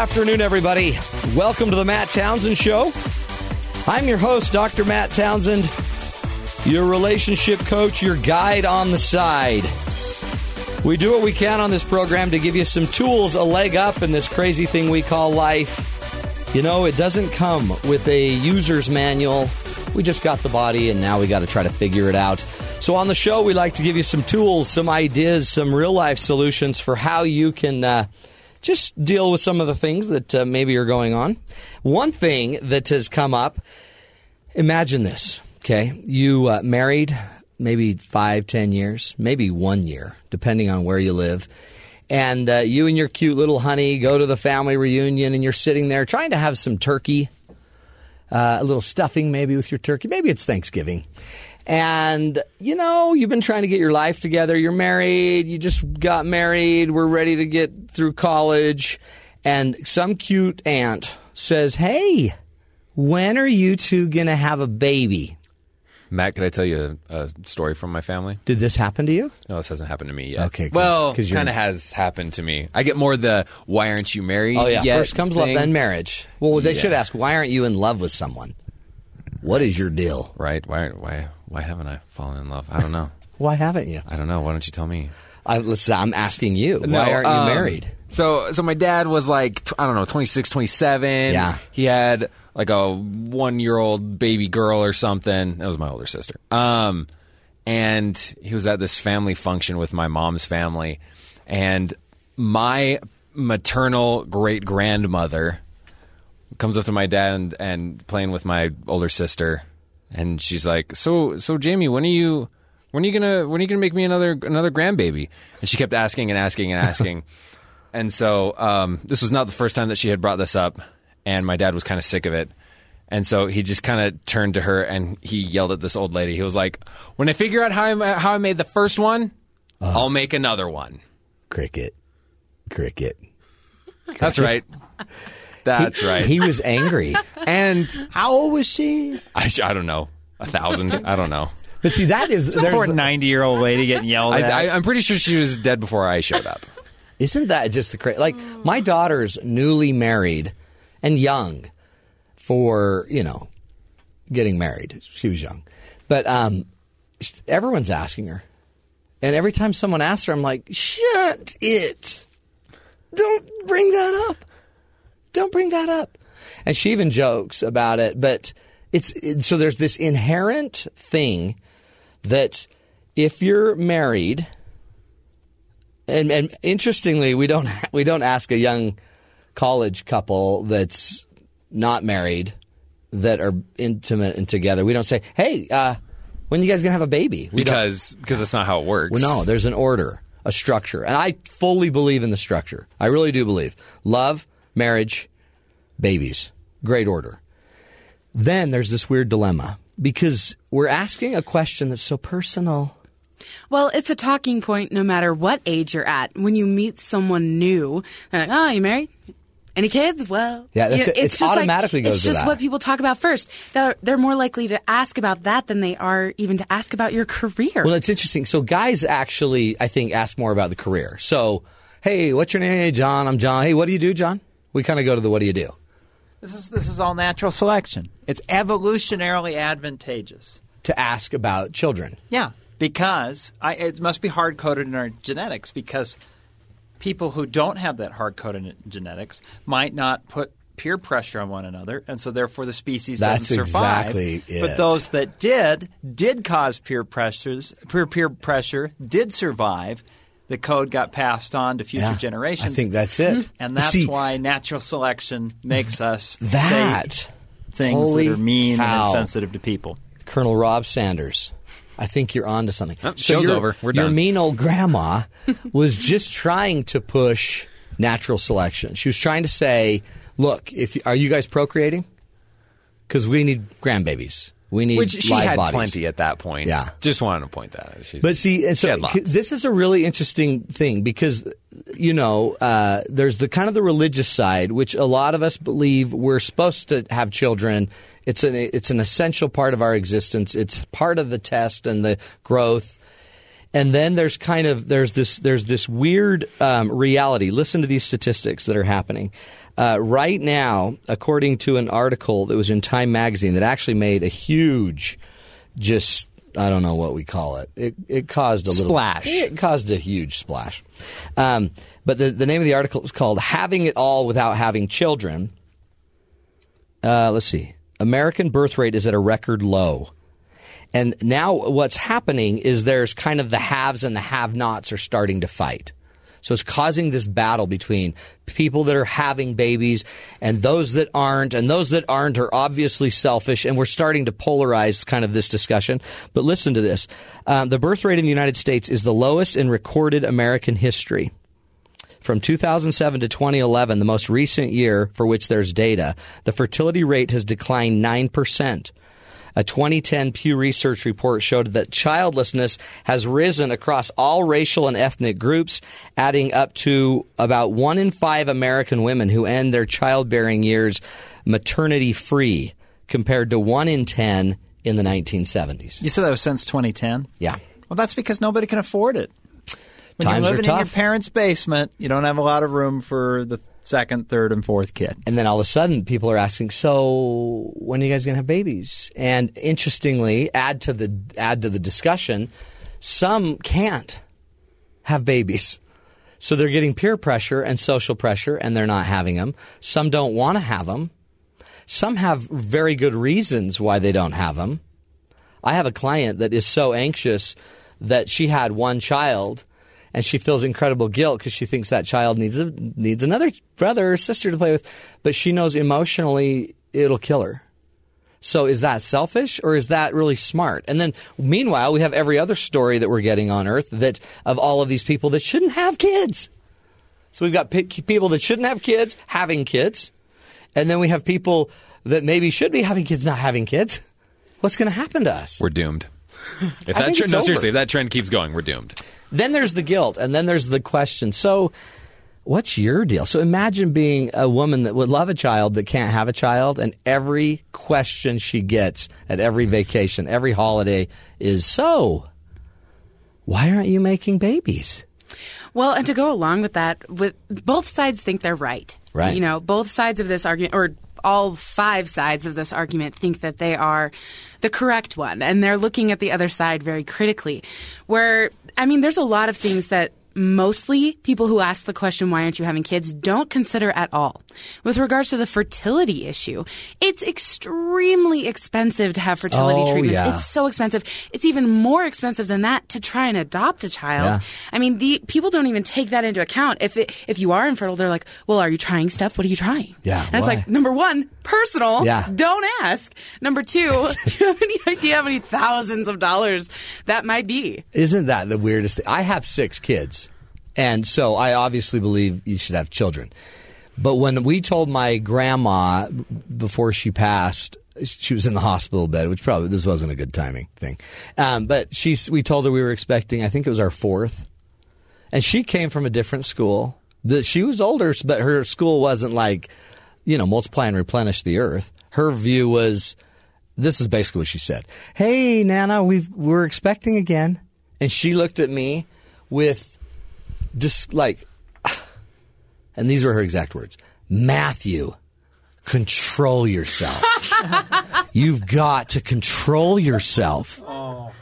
Afternoon, everybody. Welcome to the Matt Townsend Show. I'm your host, Dr. Matt Townsend, your relationship coach, your guide on the side. We do what we can on this program to give you some tools, a leg up in this crazy thing we call life. You know, it doesn't come with a user's manual. We just got the body, and now we got to try to figure it out. So, on the show, we like to give you some tools, some ideas, some real life solutions for how you can. Uh, just deal with some of the things that uh, maybe are going on. One thing that has come up imagine this, okay? You uh, married maybe five, ten years, maybe one year, depending on where you live. And uh, you and your cute little honey go to the family reunion, and you're sitting there trying to have some turkey, uh, a little stuffing maybe with your turkey. Maybe it's Thanksgiving. And, you know, you've been trying to get your life together. You're married. You just got married. We're ready to get through college. And some cute aunt says, Hey, when are you two going to have a baby? Matt, can I tell you a, a, story from my family? Did this happen to you? No, this hasn't happened to me yet. Okay, cause, well, cause kind of has happened to me. I get more the "Why aren't you married?" Oh yeah, yet first comes thing. love, then marriage. Well, they Yeah. should ask, "Why aren't you in love with someone? What is your deal? right? Why? Why? Why haven't I fallen in love? I don't know. Why haven't you?" I don't know. Why don't you tell me? I, listen, I'm asking you. No, Why aren't you um, married? So, so my dad was like, I don't know, 26, 27. Yeah. He had like a one year old baby girl or something. That was my older sister. Um, and he was at this family function with my mom's family. And my maternal great grandmother comes up to my dad and, and playing with my older sister. And she's like, so, so Jamie, when are you, when are you gonna, when are you gonna make me another, another grandbaby? And she kept asking and asking and asking. And so um, this was not the first time that she had brought this up, and my dad was kind of sick of it. And so he just kind of turned to her and he yelled at this old lady. He was like, "When I figure out how I how I made the first one, I'll make another one." Cricket, cricket. That's right. That's right. He was angry. and How old was she? I, I don't know a thousand. I don't know. But see, that is Some there's- poor ninety-year-old lady getting yelled at. I, I, I'm pretty sure she was dead before I showed up. Isn't that just the crazy? Like my daughter's newly married and young for you know getting married. She was young, but um, everyone's asking her, and every time someone asks her, I'm like, "Shut it! Don't bring that up! Don't bring that up!" And she even jokes about it, but it's it, so there's this inherent thing that if you're married and, and interestingly, we don't we don't ask a young college couple that's not married that are intimate and together. We don't say, "Hey, uh, when you guys gonna have a baby?" We because because that's not how it works. well, no, there's an order, a structure, and I fully believe in the structure. I really do believe love, marriage, babies, great order. Then there's this weird dilemma because we're asking a question that's so personal. Well, it's a talking point no matter what age you're at. When you meet someone new, they're like, "Oh, you married? Any kids?" Well, Yeah, that's you it. It just like- automatically goes It's to just what people talk about first. They're they're more likely to ask about that than they are even to ask about your career. Well, it's interesting. So guys actually, I think, ask more about the career. So, hey, what's your name? Hey, John. I'm John. Hey, what do you do, John? We kind of go to the what do you do this is this is all natural selection. It's evolutionarily advantageous. to ask about children. Yeah, because I, it must be hard coded in our genetics. Because people who don't have that hard coded genetics might not put peer pressure on one another, and so therefore the species That's doesn't survive. exactly it. But those that did did cause peer pressures, peer peer pressure, did survive. The code got passed on to future Yeah, generations. I think that's it. Hmm. And that's See, why natural selection makes us that say things Holy that are mean cow. and insensitive to people. Colonel Rob Sanders. I think you're onto something. Oh, show's over. We're done. Your mean old grandma was just trying to push natural selection. She was trying to say, "Look, if you- are you guys procreating? Because we need grandbabies. We need Which she had bodies. plenty at that point. Yeah. Just wanted to point that out. She's- But see, and so had lots. c- this is a really interesting thing because, you know, uh, there's the kind of the religious side, which a lot of us believe we're supposed to have children. It's an it's an essential part of our existence. It's part of the test and the growth. And then there's kind of there's this there's this weird um, reality. Listen to these statistics that are happening uh, right now, according to an article that was in Time Magazine that actually made a huge, just I don't know what we call it. It, it caused a little Splash. It caused a huge splash. Um, but the the name of the article is called "Having It All Without Having Children." Uh, let's see. American birth rate is at a record low. And now what's happening is there's kind of the haves and the have nots are starting to fight. So it's causing this battle between people that are having babies and those that aren't. And those that aren't are obviously selfish. And we're starting to polarize kind of this discussion. But listen to this. Um, the birth rate in the United States is the lowest in recorded American history. From 2007 to 2011, the most recent year for which there's data, the fertility rate has declined 9%. A 2010 Pew Research report showed that childlessness has risen across all racial and ethnic groups, adding up to about one in five American women who end their childbearing years maternity free, compared to one in 10 in the 1970s. You said that was since 2010? Yeah. Well, that's because nobody can afford it. When Times you're living in your parents' basement, you don't have a lot of room for the second, third, and fourth kid. And then all of a sudden, people are asking, "So, when are you guys going to have babies?" And interestingly, add to the add to the discussion, some can't have babies, so they're getting peer pressure and social pressure, and they're not having them. Some don't want to have them. Some have very good reasons why they don't have them. I have a client that is so anxious that she had one child and she feels incredible guilt because she thinks that child needs a, needs another brother or sister to play with, but she knows emotionally it'll kill her. So is that selfish or is that really smart? And then meanwhile, we have every other story that we're getting on earth that of all of these people that shouldn't have kids. So we've got pe- people that shouldn't have kids having kids, and then we have people that maybe should be having kids not having kids. What's going to happen to us? We're doomed. If that trend, no, over. seriously, if that trend keeps going, we're doomed. Then there's the guilt, and then there's the question. So, what's your deal? So, imagine being a woman that would love a child that can't have a child, and every question she gets at every vacation, every holiday is so, why aren't you making babies? Well, and to go along with that, with both sides think they're right. Right. You know, both sides of this argument, or all five sides of this argument, think that they are the correct one, and they're looking at the other side very critically. Where, I mean, there's a lot of things that mostly people who ask the question, why aren't you having kids, don't consider at all. With regards to the fertility issue, it's extremely expensive to have fertility Oh, treatments. yeah. It's so expensive. It's even more expensive than that to try and adopt a child. Yeah. I mean, the people don't even take that into account. If it, if you are infertile, they're like, "Well, are you trying stuff? What are you trying?" Yeah, and it's why? like number one, personal. Yeah. don't ask. Number two, do you have any idea how many thousands of dollars that might be? Isn't that the weirdest thing? I have six kids, and so I obviously believe you should have children. But when we told my grandma before she passed, she was in the hospital bed, which probably this wasn't a good timing thing. Um, but she, we told her we were expecting. I think it was our fourth, and she came from a different school. The, she was older, but her school wasn't like, you know, multiply and replenish the earth. Her view was, this is basically what she said. Hey, Nana, we've, we're expecting again. And she looked at me with just like, and these were her exact words Matthew, control yourself. You've got to control yourself. Oh.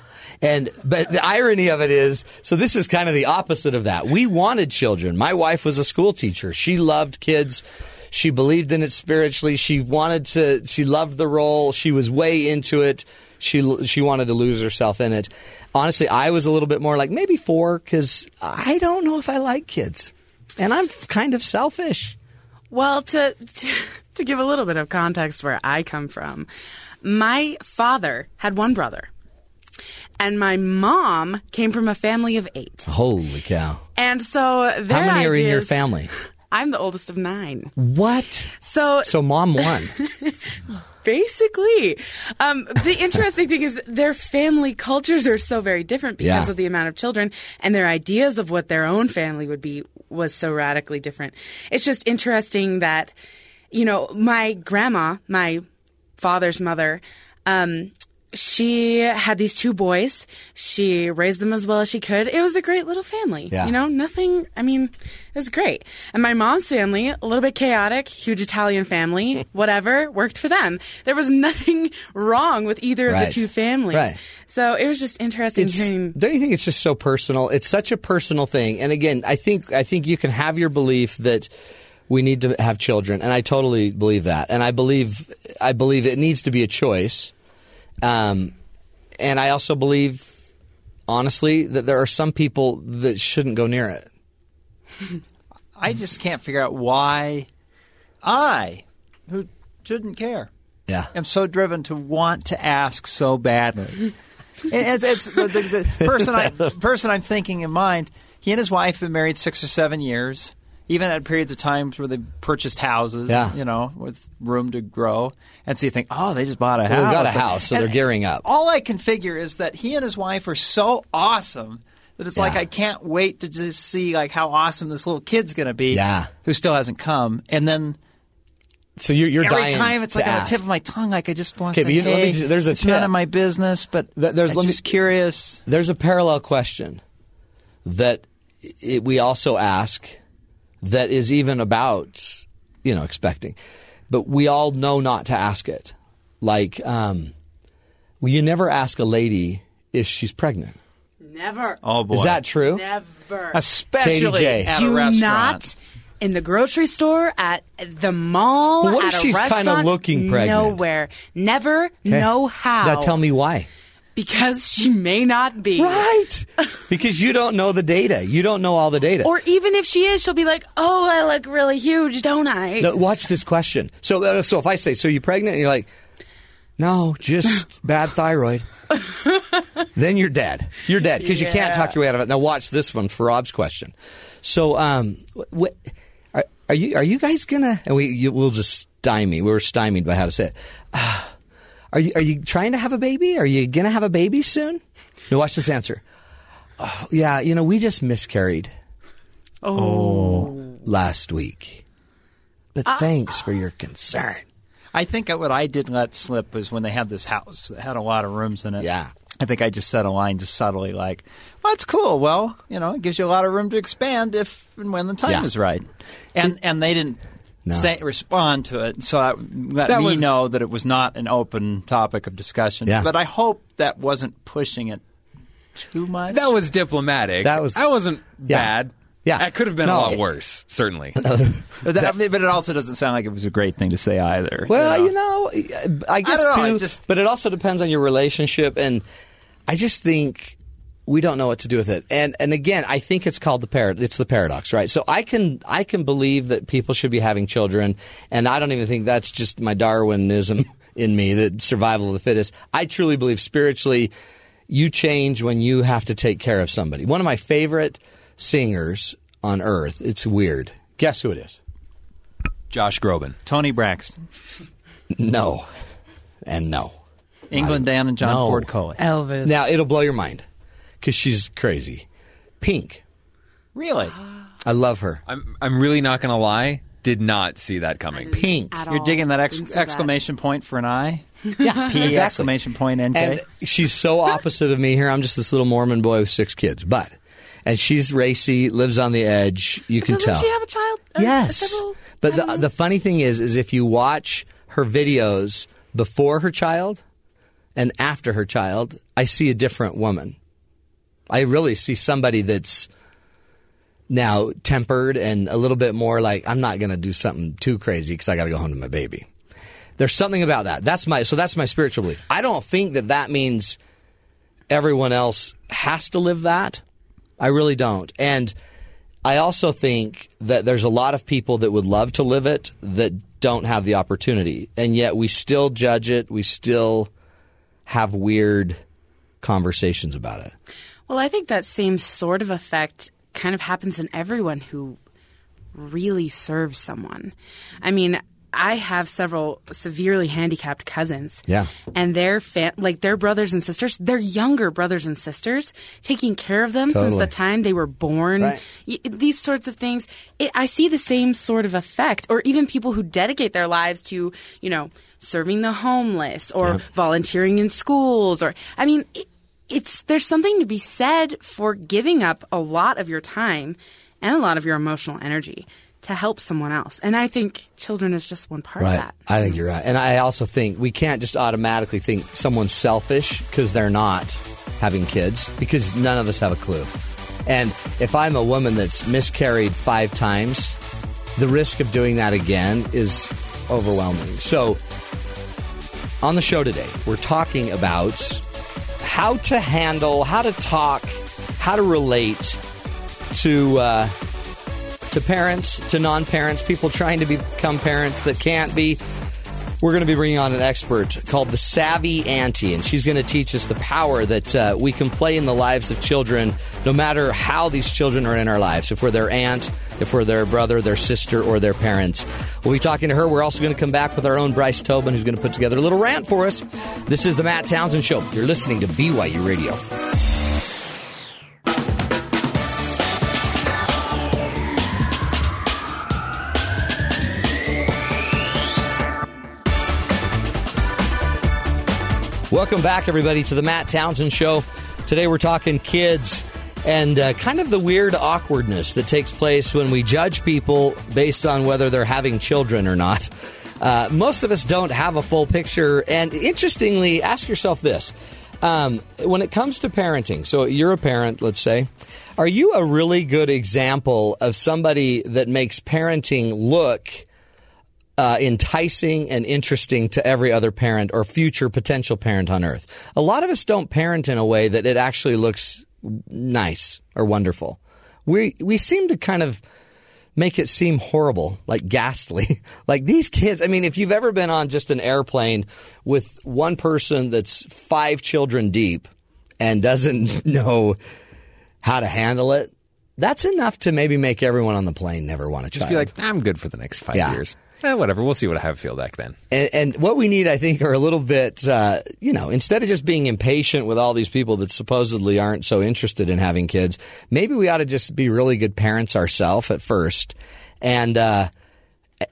And but the irony of it is, so this is kind of the opposite of that. We wanted children. My wife was a school teacher. She loved kids. She believed in it spiritually. She wanted to. She loved the role. She was way into it. She she wanted to lose herself in it. Honestly, I was a little bit more like maybe four because I don't know if I like kids, and I'm kind of selfish. Well, to, to to give a little bit of context where I come from, my father had one brother, and my mom came from a family of eight. Holy cow! And so How many are in your family? I'm the oldest of nine. What? So, So mom won. basically, um, the interesting thing is their family cultures are so very different because Yeah. of the amount of children, and their ideas of what their own family would be was so radically different. It's just interesting that, you know, my grandma, my father's mother, um, she had these two boys. She raised them as well as she could. It was a great little family. Yeah. You know, nothing, I mean, it was great. And my mom's family, a little bit chaotic, huge Italian family, whatever, worked for them. There was nothing wrong with either of the two families. Right. So it was just interesting It's, hearing. don't you think it's just so personal? It's such a personal thing. And again, I think I think you can have your belief that we need to have children, and I totally believe that. And I believe I believe it needs to be a choice. Um, and I also believe, honestly, that there are some people that shouldn't go near it. I just can't figure out why I, who shouldn't care, Yeah. am so driven to want to ask so badly. It's, it's the, the, the person I person I'm thinking in mind. He and his wife have been married six or seven years. Even at periods of times where they purchased houses, Yeah. you know, with room to grow, and so you think, oh, they just bought a Well, house. they've got a house, so they're gearing up. All I can figure is that he and his wife are so awesome that it's like I can't wait to just see like how awesome this little kid's going to be. Yeah. who still hasn't come, and then So you're, you're every time it's like on the tip of my tongue, like I just want Okay, to say, you- let me there's a it's none of my business, but Th- there's- I'm let me- just curious. There's a parallel question that it, we also ask that is even about, you know, expecting. But we all know not to ask it. Like, um, well, you never ask a lady if she's pregnant. Never. Oh boy, Is that true? Never. especially KDJ. at a Do restaurant? not in the grocery store, at the mall, Well, what at if a she's kinda looking pregnant? Nowhere. Never. Okay. No how. Now tell me why. Because she may not be. Right. because you don't know the data. You don't know all the data. Or even if she is, she'll be like, "Oh, I look really huge, don't I?" No, watch this question. So, uh, so if I say, "So you pregnant?" and you're like, "No, just bad thyroid," then you're dead. You're dead because you can't talk your way out of it. Now, watch this one for Rob's question. So, um, what are, are you? Are you guys gonna? And we you, we'll just stymie. We were stymied by how to say it. Ah, are you? Are you trying to have a baby? Are you gonna have a baby soon? No, watch this answer. Oh, yeah, you know, we just miscarried oh. oh last week. But ah. thanks for your concern. I think what I did let slip was when they had this house that had a lot of rooms in it. Yeah. I think I just said a line just subtly like, well, that's cool. Well, you know, it gives you a lot of room to expand if and when the time Yeah. is right. And and they didn't No. say respond to it, so that let That me was- know that it was not an open topic of discussion. Yeah. But I hope that wasn't pushing it too much. That was diplomatic. That was- I wasn't Yeah. bad. Yeah. That could have been No. a lot worse, certainly. but, that, but it also doesn't sound like it was a great thing to say either. Well, know? you know, I guess don't know, too. it just- but it also depends on your relationship, and I just think we don't know what to do with it. And and again, I think it's called the parad. It's the paradox, right? So I can I can believe that people should be having children, and I don't even think that's just my Darwinism in me, that survival of the fittest. I truly believe spiritually, you change when you have to take care of somebody. One of my favorite singers on earth. It's weird. Guess who it is? Josh Groban. Toni Braxton, No, and no. England Dan, and John No. Ford Coley. Elvis. Now it'll blow your mind because she's crazy. Pink, Really? I love her. I'm I'm really not going to lie. Did not see that coming. Pink, At You're all. digging that ex- Didn't that. exclamation point for an eye? yeah, P exclamation point NK. And she's so opposite of me here. I'm just this little Mormon boy with six kids, but and she's racy, lives on the edge. You can Doesn't tell. she have a child? Uh, yes, several- but the the funny thing is, is if you watch her videos before her child and after her child, I see a different woman. I really see somebody that's now tempered and a little bit more like I'm not going to do something too crazy because I got to go home to my baby. There's something about that. That's my so that's my spiritual belief. I don't think that that means everyone else has to live that. I really don't. And I also think that there's a lot of people that would love to live it that don't have the opportunity. And yet we still judge it. We still have weird conversations about it. Well, I think that same sort of effect kind of happens in everyone who really serves someone. I mean, I have several severely handicapped cousins. Yeah. And their fa- like their brothers and sisters, their younger brothers and sisters, taking care of them since the time they were born. Right. Y- these sorts of things. It, I see the same sort of effect or even people who dedicate their lives to, you know, serving the homeless or volunteering in schools or I mean it, it's there's something to be said for giving up a lot of your time and a lot of your emotional energy to help someone else. And I think children is just one part Right. of that. I think you're right. And I also think we can't just automatically think someone's selfish because they're not having kids because none of us have a clue. And if I'm a woman that's miscarried five times, the risk of doing that again is overwhelming. So, on the show today, we're talking about how to handle, how to talk, how to relate to uh, to parents, to non parents, people trying to become parents that can't be. We're going to be bringing on an expert called the Savvy Auntie, and she's going to teach us the power that uh, we can play in the lives of children, no matter how these children are in our lives. If we're their aunt, if we're their brother, their sister, or their parents. We'll be talking to her. We're also going to come back with our own Bryce Tobin, who's going to put together a little rant for us. This is the Matt Townsend Show. You're listening to BYU Radio. Welcome back, everybody, to the Matt Townsend Show. Today we're talking kids and uh, kind of the weird awkwardness that takes place when we judge people based on whether they're having children or not. Uh, most of us don't have a full picture. And interestingly, ask yourself this. Um, when it comes to parenting, so you're a parent, let's say, are you a really good example of somebody that makes parenting look uh, enticing and interesting to every other parent or future potential parent on earth. A lot of us don't parent in a way that it actually looks nice or wonderful. We we seem to kind of make it seem horrible, like ghastly. like these kids, I mean, if you've ever been on just an airplane with one person that's five children deep and doesn't know how to handle it, that's enough to maybe make everyone on the plane never want a Just child. be like, I'm good for the next five Yeah. years. Eh, whatever. We'll see what I have feel like then. And, and what we need, I think, are a little bit, uh, you know, instead of just being impatient with all these people that supposedly aren't so interested in having kids, maybe we ought to just be really good parents ourselves at first, and uh,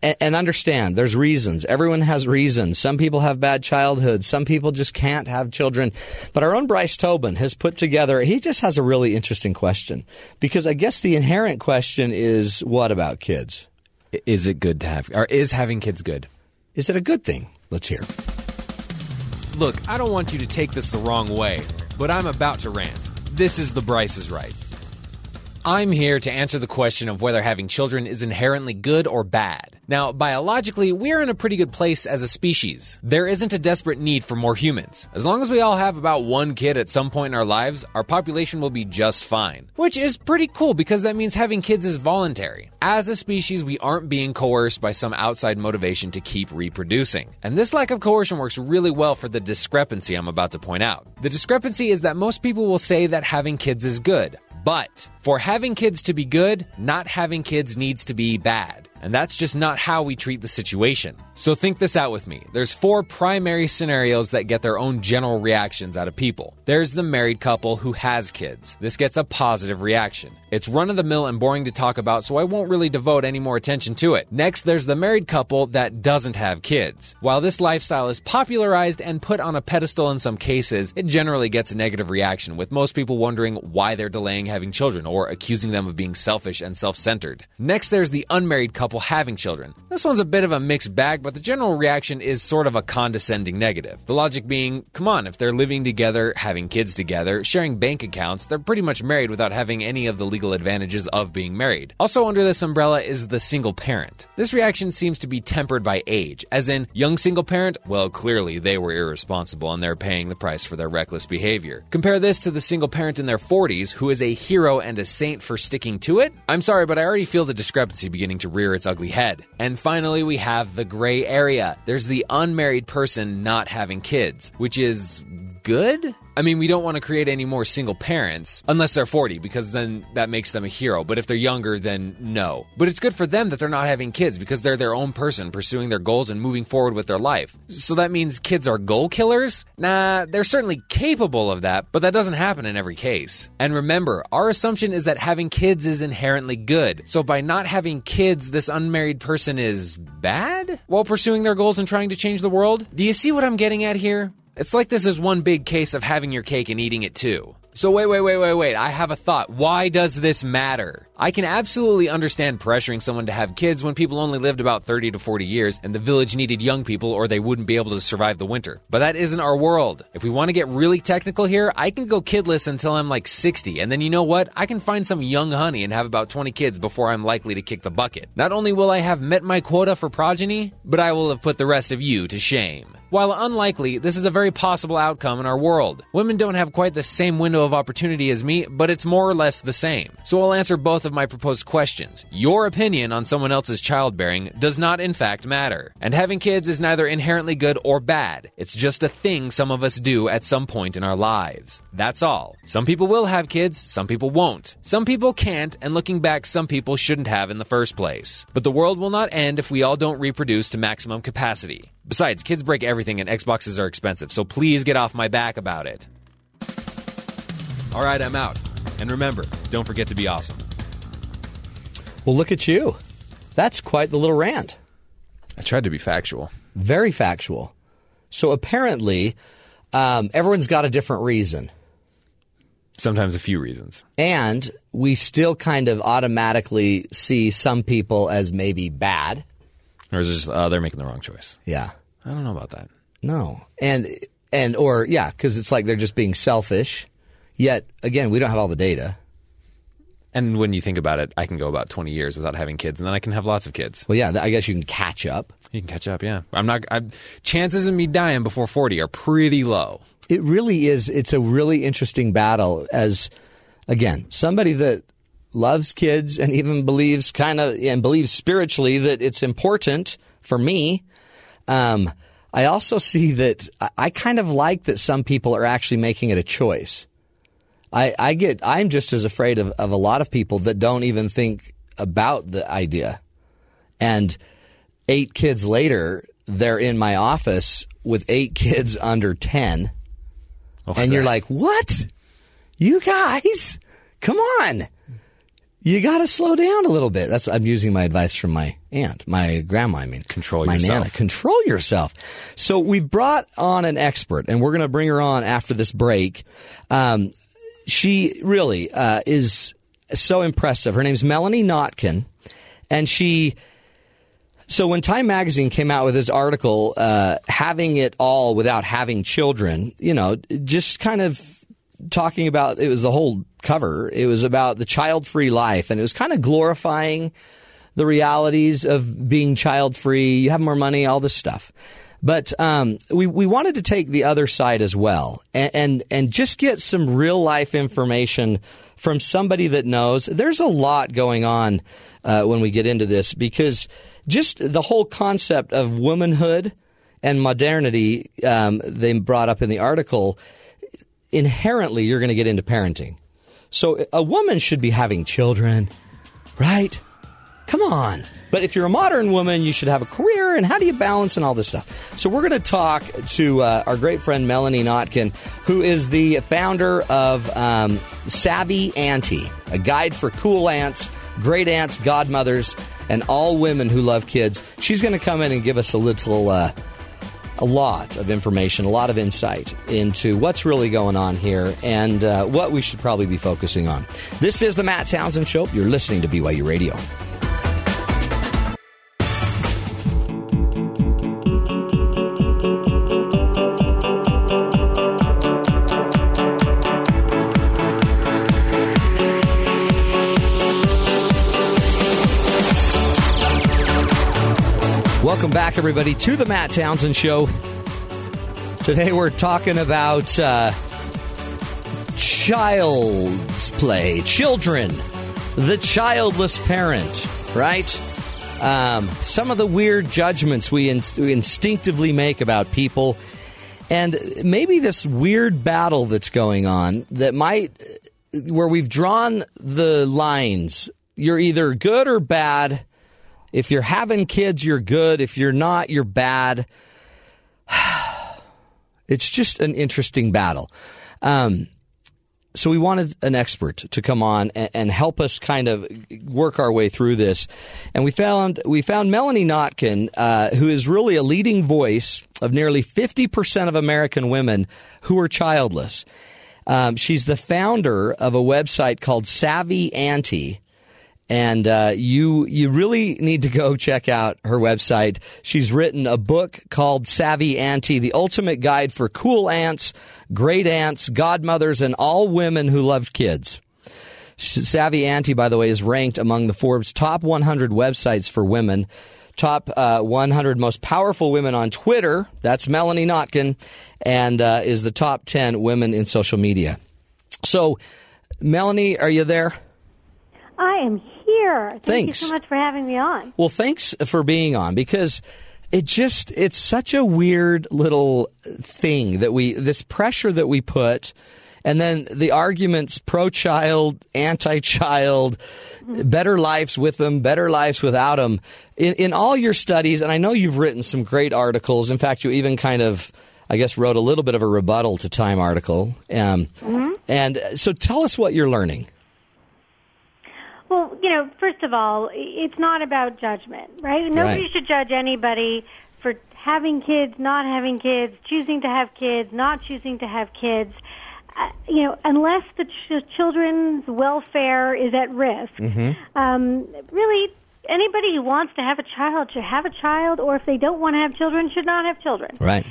and, and understand there's reasons. Everyone has reasons. Some people have bad childhoods. Some people just can't have children. But our own Bryce Tobin has put together. He just has a really interesting question because I guess the inherent question is, what about kids? I- Is it good to have, or is having kids good? Is it a good thing? Let's hear. Look, I don't want you to take this the wrong way, but I'm about to rant. This is the Bryce is Right. I'm here to answer the question of whether having children is inherently good or bad. Now, biologically, we're in a pretty good place as a species. There isn't a desperate need for more humans. As long as we all have about one kid at some point in our lives, our population will be just fine. Which is pretty cool because that means having kids is voluntary. As a species, we aren't being coerced by some outside motivation to keep reproducing. And this lack of coercion works really well for the discrepancy I'm about to point out. The discrepancy is that most people will say that having kids is good. But for having kids to be good, not having kids needs to be bad. And that's just not how we treat the situation. So think this out with me. There's four primary scenarios that get their own general reactions out of people. There's the married couple who has kids. This gets a positive reaction. It's run of the mill and boring to talk about, so I won't really devote any more attention to it. Next, there's the married couple that doesn't have kids. While this lifestyle is popularized and put on a pedestal in some cases, it generally gets a negative reaction, with most people wondering why they're delaying having children or accusing them of being selfish and self centered. Next, there's the unmarried couple having children. This one's a bit of a mixed bag, but the general reaction is sort of a condescending negative. The logic being, come on, if they're living together, having kids together, sharing bank accounts, they're pretty much married without having any of the legal advantages of being married. Also, under this umbrella is the single parent. This reaction seems to be tempered by age, as in, young single parent, well, clearly they were irresponsible and they're paying the price for their reckless behavior. Compare this to the single parent in their 40s who is a hero and a saint for sticking to it. I'm sorry, but I already feel the discrepancy beginning to rear its ugly head. And finally, we have the gray area. There's the unmarried person not having kids, which is good? I mean, we don't want to create any more single parents unless they're 40 because then that makes them a hero. But if they're younger, then no. But it's good for them that they're not having kids because they're their own person pursuing their goals and moving forward with their life. So that means kids are goal killers? Nah, they're certainly capable of that, but that doesn't happen in every case. And remember, our assumption is that having kids is inherently good. So by not having kids, this unmarried person is bad while pursuing their goals and trying to change the world? Do you see what I'm getting at here? It's like this is one big case of having your cake and eating it too. So wait, wait, wait, wait, wait. I have a thought. Why does this matter? I can absolutely understand pressuring someone to have kids when people only lived about 30 to 40 years and the village needed young people or they wouldn't be able to survive the winter. But that isn't our world. If we want to get really technical here, I can go kidless until I'm like 60. And then you know what? I can find some young honey and have about 20 kids before I'm likely to kick the bucket. Not only will I have met my quota for progeny, but I will have put the rest of you to shame. While unlikely, this is a very possible outcome in our world. Women don't have quite the same window of opportunity as me, but it's more or less the same. So I'll answer both of my proposed questions. Your opinion on someone else's childbearing does not in fact matter. And having kids is neither inherently good or bad. It's just a thing some of us do at some point in our lives. That's all. Some people will have kids, some people won't. Some people can't, and looking back, some people shouldn't have in the first place. But the world will not end if we all don't reproduce to maximum capacity. Besides, kids break everything and Xboxes are expensive, so please get off my back about it. All right, I'm out. And remember, don't forget to be awesome. Well, look at you. That's quite the little rant. I tried to be factual. Very factual. So apparently, um, everyone's got a different reason. Sometimes a few reasons. And we still kind of automatically see some people as maybe bad. Or is it just, uh, they're making the wrong choice? Yeah. I don't know about that. No. And, and, or, yeah, because it's like they're just being selfish. Yet, again, we don't have all the data. And when you think about it, I can go about 20 years without having kids, and then I can have lots of kids. Well, yeah, I guess you can catch up. You can catch up, yeah. I'm not. I'm, chances of me dying before 40 are pretty low. It really is. It's a really interesting battle. As again, somebody that loves kids and even believes kind of and believes spiritually that it's important for me. Um, I also see that I- kind of like that some people are actually making it a choice. I, I get I'm just as afraid of, of a lot of people that don't even think about the idea. And eight kids later, they're in my office with eight kids under ten. and you're like, what? You guys, come on. You got to slow down a little bit. That's I'm using my advice from my aunt, my grandma. I mean, Control my yourself. Nana. Control yourself. So we've brought on an expert, and we're going to bring her on after this break. Um, she really uh, is so impressive. Her name's Melanie Notkin, and she. So when Time Magazine came out with this article, uh, having it all without having children, you know, just kind of talking about it was the whole cover. It was about the child-free life, and it was kind of glorifying the realities of being child-free. You have more money, all this stuff. But um, we we wanted to take the other side as well, and, and and just get some real life information from somebody that knows. There's a lot going on uh, when we get into this because just the whole concept of womanhood and modernity um, they brought up in the article. Inherently, you're going to get into parenting. So a woman should be having children, right? Come on. But if you're a modern woman, you should have a career, and how do you balance and all this stuff? So we're going to talk to uh, our great friend Melanie Notkin, who is the founder of um, Savvy Auntie, a guide for cool aunts, great aunts, godmothers, and all women who love kids. She's going to come in and give us a little. Uh, a lot of information, a lot of insight into what's really going on here and uh, what we should probably be focusing on. This is the Matt Townsend Show. You're listening to BYU Radio. Everybody, to the Matt Townsend Show. Today we're talking about uh, child's play, children, the childless parent, right? Um, some of the weird judgments we, in- we instinctively make about people. And maybe this weird battle that's going on that might, where we've drawn the lines, you're either good or bad. If you're having kids, you're good. If you're not, you're bad. It's just an interesting battle. Um, so we wanted an expert to come on and, and, help us kind of work our way through this, and we found we found Melanie Notkin, uh, who is really a leading voice of nearly fifty percent of American women who are childless. Um, she's the founder of a website called Savvy Auntie and uh, you you really need to go check out her website. She's written a book called Savvy Auntie: The Ultimate Guide for Cool Aunts, Great Aunts, Godmothers, and all women who love kids. Savvy Auntie, by the way, is ranked among the Forbes top 100 websites for women. Top uh, 100 most powerful women on Twitter. That's Melanie Notkin, and uh, is the top 10 women in social media. So, Melanie, are you there? I am here. Thank thanks. you so much for having me on. Well, thanks for being on because it just it's such a weird little thing that we this pressure that we put and then the arguments pro child, anti child, better lives with them, better lives without them. In, in all your studies, and I know you've written some great articles. In fact, you even kind of, I guess, wrote a little bit of a rebuttal to Time article. Um, mm-hmm. And so tell us what you're learning. Well, you know, first of all, it's not about judgment, right? Nobody right. should judge anybody for having kids, not having kids, choosing to have kids, not choosing to have kids. Uh, you know, unless the ch- children's welfare is at risk, mm-hmm. um, really anybody who wants to have a child should have a child, or if they don't want to have children, should not have children. Right.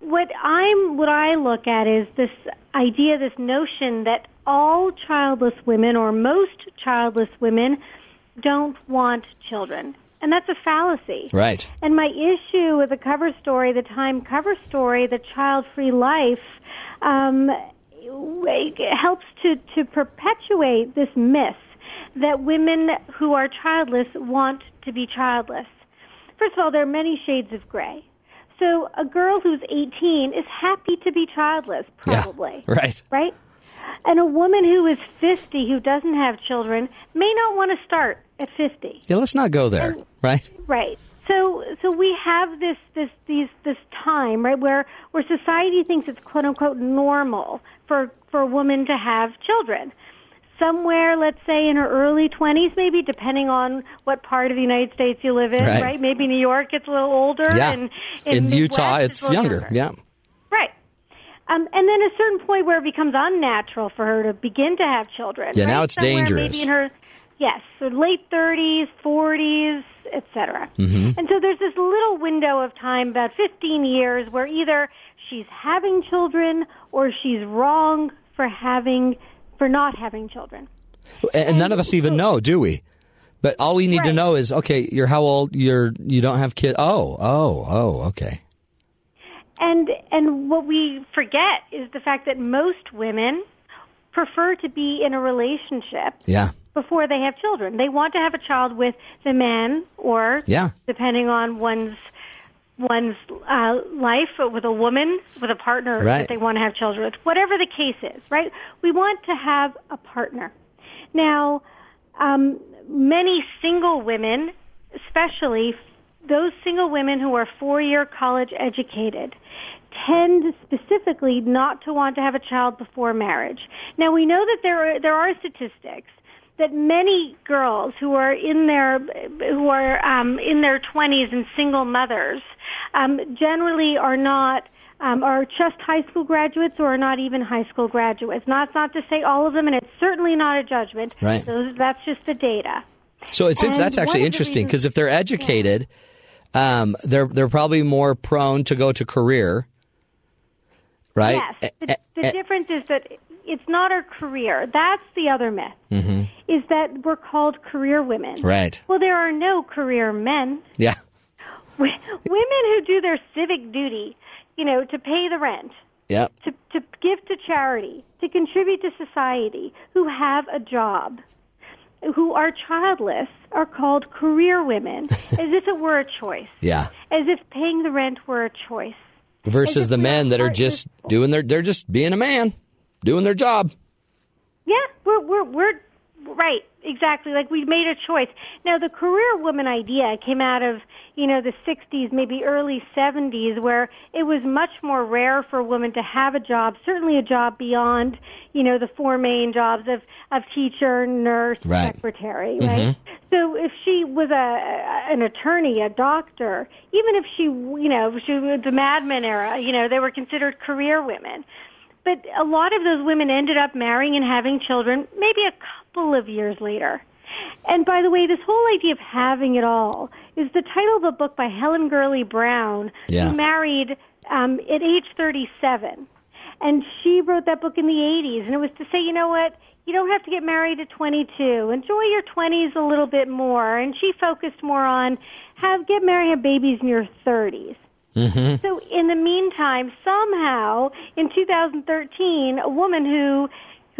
What I'm, what I look at is this idea, this notion that all childless women or most childless women don't want children. And that's a fallacy. Right. And my issue with the cover story, the Time cover story, the Child Free Life, um, helps to, to perpetuate this myth that women who are childless want to be childless. First of all, there are many shades of gray. So a girl who's 18 is happy to be childless, probably. Yeah, right. Right? And a woman who is 50 who doesn't have children may not want to start at 50. Yeah, let's not go there, and, right? Right. So so we have this this these this time, right, where where society thinks it's quote unquote normal for for a woman to have children. Somewhere, let's say in her early 20s, maybe, depending on what part of the United States you live in, right? right? Maybe New York gets a little older. Yeah. And in, in Utah, it's, it's younger. younger. Yeah. Um, and then a certain point where it becomes unnatural for her to begin to have children. Yeah, right? now it's Somewhere dangerous. Maybe in her, yes, so late 30s, 40s, etc. Mm-hmm. And so there's this little window of time, about 15 years, where either she's having children or she's wrong for having for not having children. And, and none of us even know, do we? But all we need right. to know is, okay, you're how old? You're you don't have kids. Oh, oh, oh, okay. And and what we forget is the fact that most women prefer to be in a relationship Yeah. before they have children. They want to have a child with the man or Yeah. depending on one's one's uh, life with a woman with a partner Right. that they want to have children with whatever the case is right we want to have a partner now um, many single women especially those single women who are four year college educated tend specifically not to want to have a child before marriage. Now we know that there are, there are statistics that many girls who are in their who are um, in their 20s and single mothers um, generally are not um, are just high school graduates or are not even high school graduates. Not not to say all of them, and it's certainly not a judgment. Right. So that's just the data. So it's And that's actually interesting because if they're educated, um, they're they're probably more prone to go to career, right? Yes. A- The, the a- difference is that it's not our career. That's the other myth. Is that we're called career women. Mm-hmm. Right. Well, there are no career men. yeah. W- Women who do their civic duty, you know, to pay the rent, Yeah. to, to give to charity, to contribute to society, who have a job, who are childless, are called career women, as if it were a choice, Yeah. as if paying the rent were a choice. versus the men that are just doing their they're just being a man, doing their job. Yeah, we're we're we're right, exactly. Like we made a choice. Now the career woman idea came out of you know the '60s, maybe early '70s, where it was much more rare for a woman to have a job. Certainly, a job beyond you know the four main jobs of of teacher, nurse, Right. secretary, right? Mm-hmm. So if she was a an attorney, a doctor, even if she you know if she was the Mad Men era, you know they were considered career women. But a lot of those women ended up marrying and having children maybe a couple of years later. And by the way, this whole idea of having it all is the title of a book by Helen Gurley Brown, Yeah. who married um, at age 37. And she wrote that book in the 80s. And it was to say, you know what? You don't have to get married at 22. Enjoy your 20s a little bit more. And she focused more on have get married, have babies in your 30s. So in the meantime, somehow in 2013, a woman who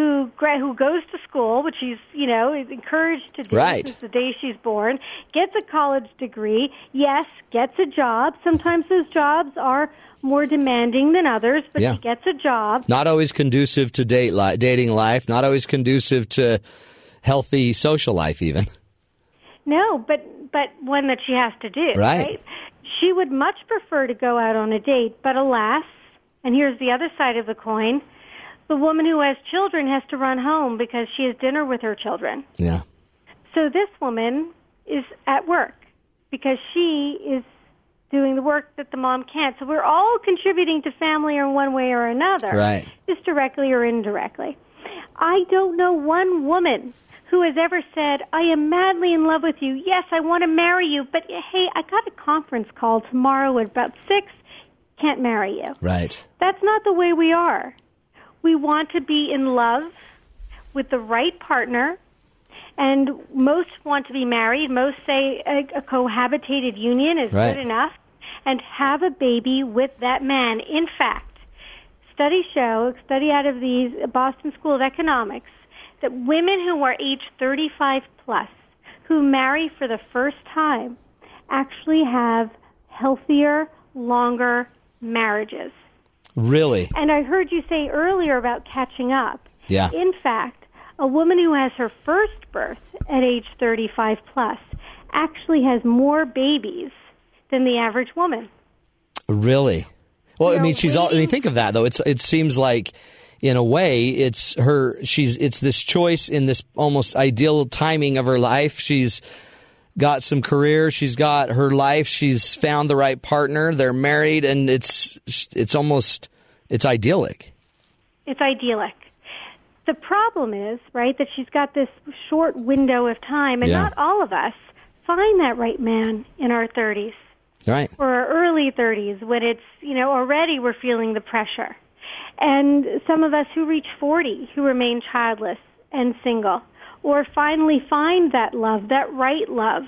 who who goes to school, which she's you know is encouraged to do Right. since the day she's born, gets a college degree. Yes, gets a job. Sometimes those jobs are more demanding than others, but Yeah. she gets a job. Not always conducive to date li- dating life. Not always conducive to healthy social life. Even No, but but one that she has to do. Right. She would much prefer to go out on a date, but alas, and here's the other side of the coin: the woman who has children has to run home because she has dinner with her children. yeah, So this woman is at work because she is doing the work that the mom can't. So we're all contributing to family in one way or another, Right. just directly or indirectly. I don't know one woman who has ever said, I am madly in love with you. Yes, I want to marry you, but hey, I got a conference call tomorrow at about 6. Can't marry you. right. That's not the way we are. We want to be in love with the right partner, and most want to be married. Most say a, a cohabitated union is Right. good enough, and have a baby with that man. In fact, studies show, a study out of the Boston School of Economics, that women who are age 35 plus, who marry for the first time, actually have healthier, longer marriages. Really? And I heard you say earlier about catching up. Yeah. In fact, a woman who has her first birth at age 35 plus actually has more babies than the average woman. Really? Well, I mean, she's all. I mean, think of that though. It's it seems like, in a way, it's her. She's it's this choice in this almost ideal timing of her life. She's got some career. She's got her life. She's found the right partner. They're married, and it's it's almost it's idyllic. It's idyllic. The problem is, right, that she's got this short window of time, and Yeah. not all of us find that right man in our 30s. Right? or our early 30s when it's, you know, already we're feeling the pressure. And some of us who reach 40 who remain childless and single or finally find that love, that right love,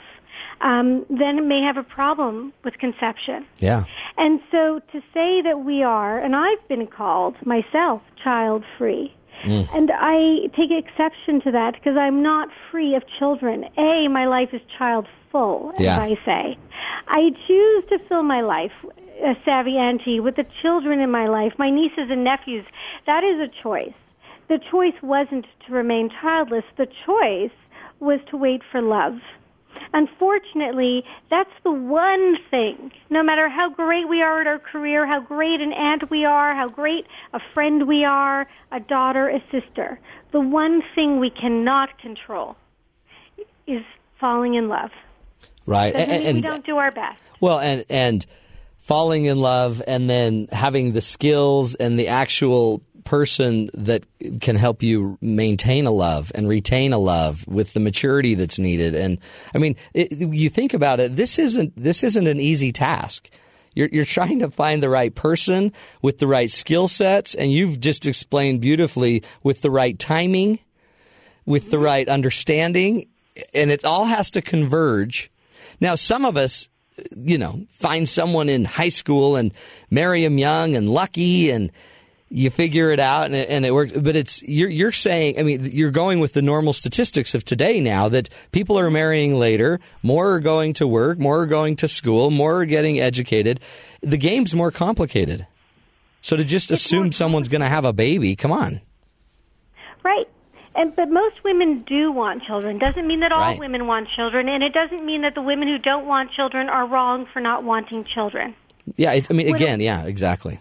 um, then may have a problem with conception. Yeah. And so to say that we are, and I've been called myself child free, and I take exception to that because I'm not free of children. A, my life is child full, as Yeah. I say. I choose to fill my life, a savvy auntie, with the children in my life, my nieces and nephews. That is a choice. The choice wasn't to remain childless. The choice was to wait for love. Unfortunately, that's the one thing, no matter how great we are at our career, how great an aunt we are, how great a friend we are, a daughter, a sister, the one thing we cannot control is falling in love. Right. And, mean we don't do our best. well, and and falling in love, and then having the skills and the actual person that can help you maintain a love and retain a love with the maturity that's needed. And I mean, it, you think about it. This isn't this isn't an easy task. You're, you're trying to find the right person with the right skill sets, and you've just explained beautifully with the right timing, with the right understanding, and it all has to converge. Now, some of us, you know, find someone in high school and marry them young and lucky, and you figure it out and it, and it works. But it's you're you're saying. I mean, you're going with the normal statistics of today now that people are marrying later, more are going to work, more are going to school, more are getting educated. The game's more complicated. So to just assume someone's going to have a baby, come on. Right. And but most women do want children. Doesn't mean that all Right. women want children, and it doesn't mean that the women who don't want children are wrong for not wanting children. Yeah, I mean, again, yeah, exactly.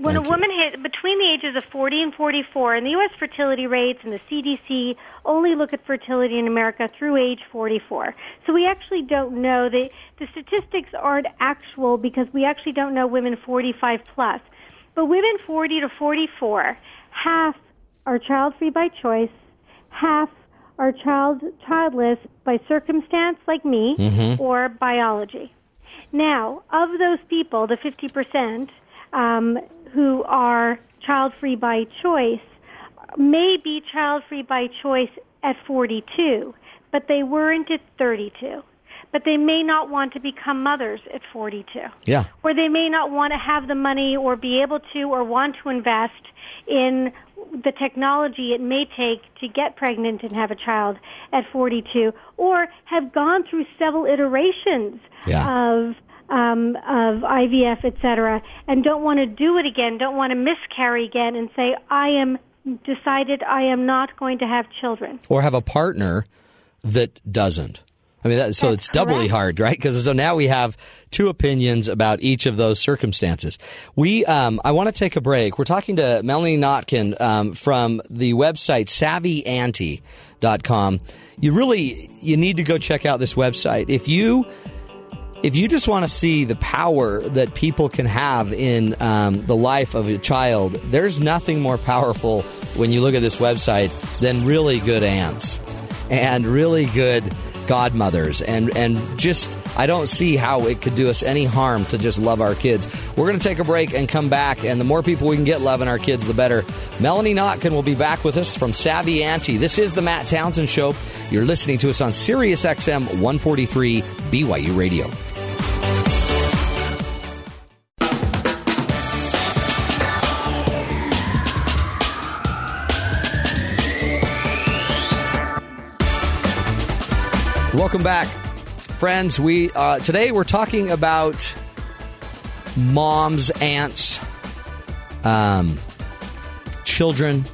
When Thank a woman hit between the ages of 40 and 44, and the U.S. fertility rates and the CDC only look at fertility in America through age 44. So we actually don't know. The, the statistics aren't actual because we actually don't know women 45 plus. But women 40 to 44, half are child free by choice, half are child childless by circumstance like me mm-hmm. or biology. Now, of those people, the 50% um, who are child free by choice may be child free by choice at 42, but they weren't at 32. But they may not want to become mothers at 42 Yeah. or they may not want to have the money or be able to or want to invest in the technology it may take to get pregnant and have a child at 42 or have gone through several iterations Yeah. of um, of IVF, et cetera, and don't want to do it again, don't want to miscarry again and say, I am decided I am not going to have children. Or have a partner that doesn't. I mean, that, so That's it's doubly correct. hard, right? Because so now we have two opinions about each of those circumstances. We, um, I want to take a break. We're talking to Melanie Notkin um, from the website SavvyAuntie.com. You really, you need to go check out this website. If you if you just want to see the power that people can have in um, the life of a child, there's nothing more powerful when you look at this website than really good aunts and really good godmothers and and just I don't see how it could do us any harm to just love our kids. We're going to take a break and come back and the more people we can get loving our kids the better. Melanie Notkin will be back with us from Savvy Auntie. This is the Matt Townsend show. You're listening to us on Sirius XM 143 BYU Radio. Welcome back, friends. We uh, today we're talking about moms, aunts, um, children,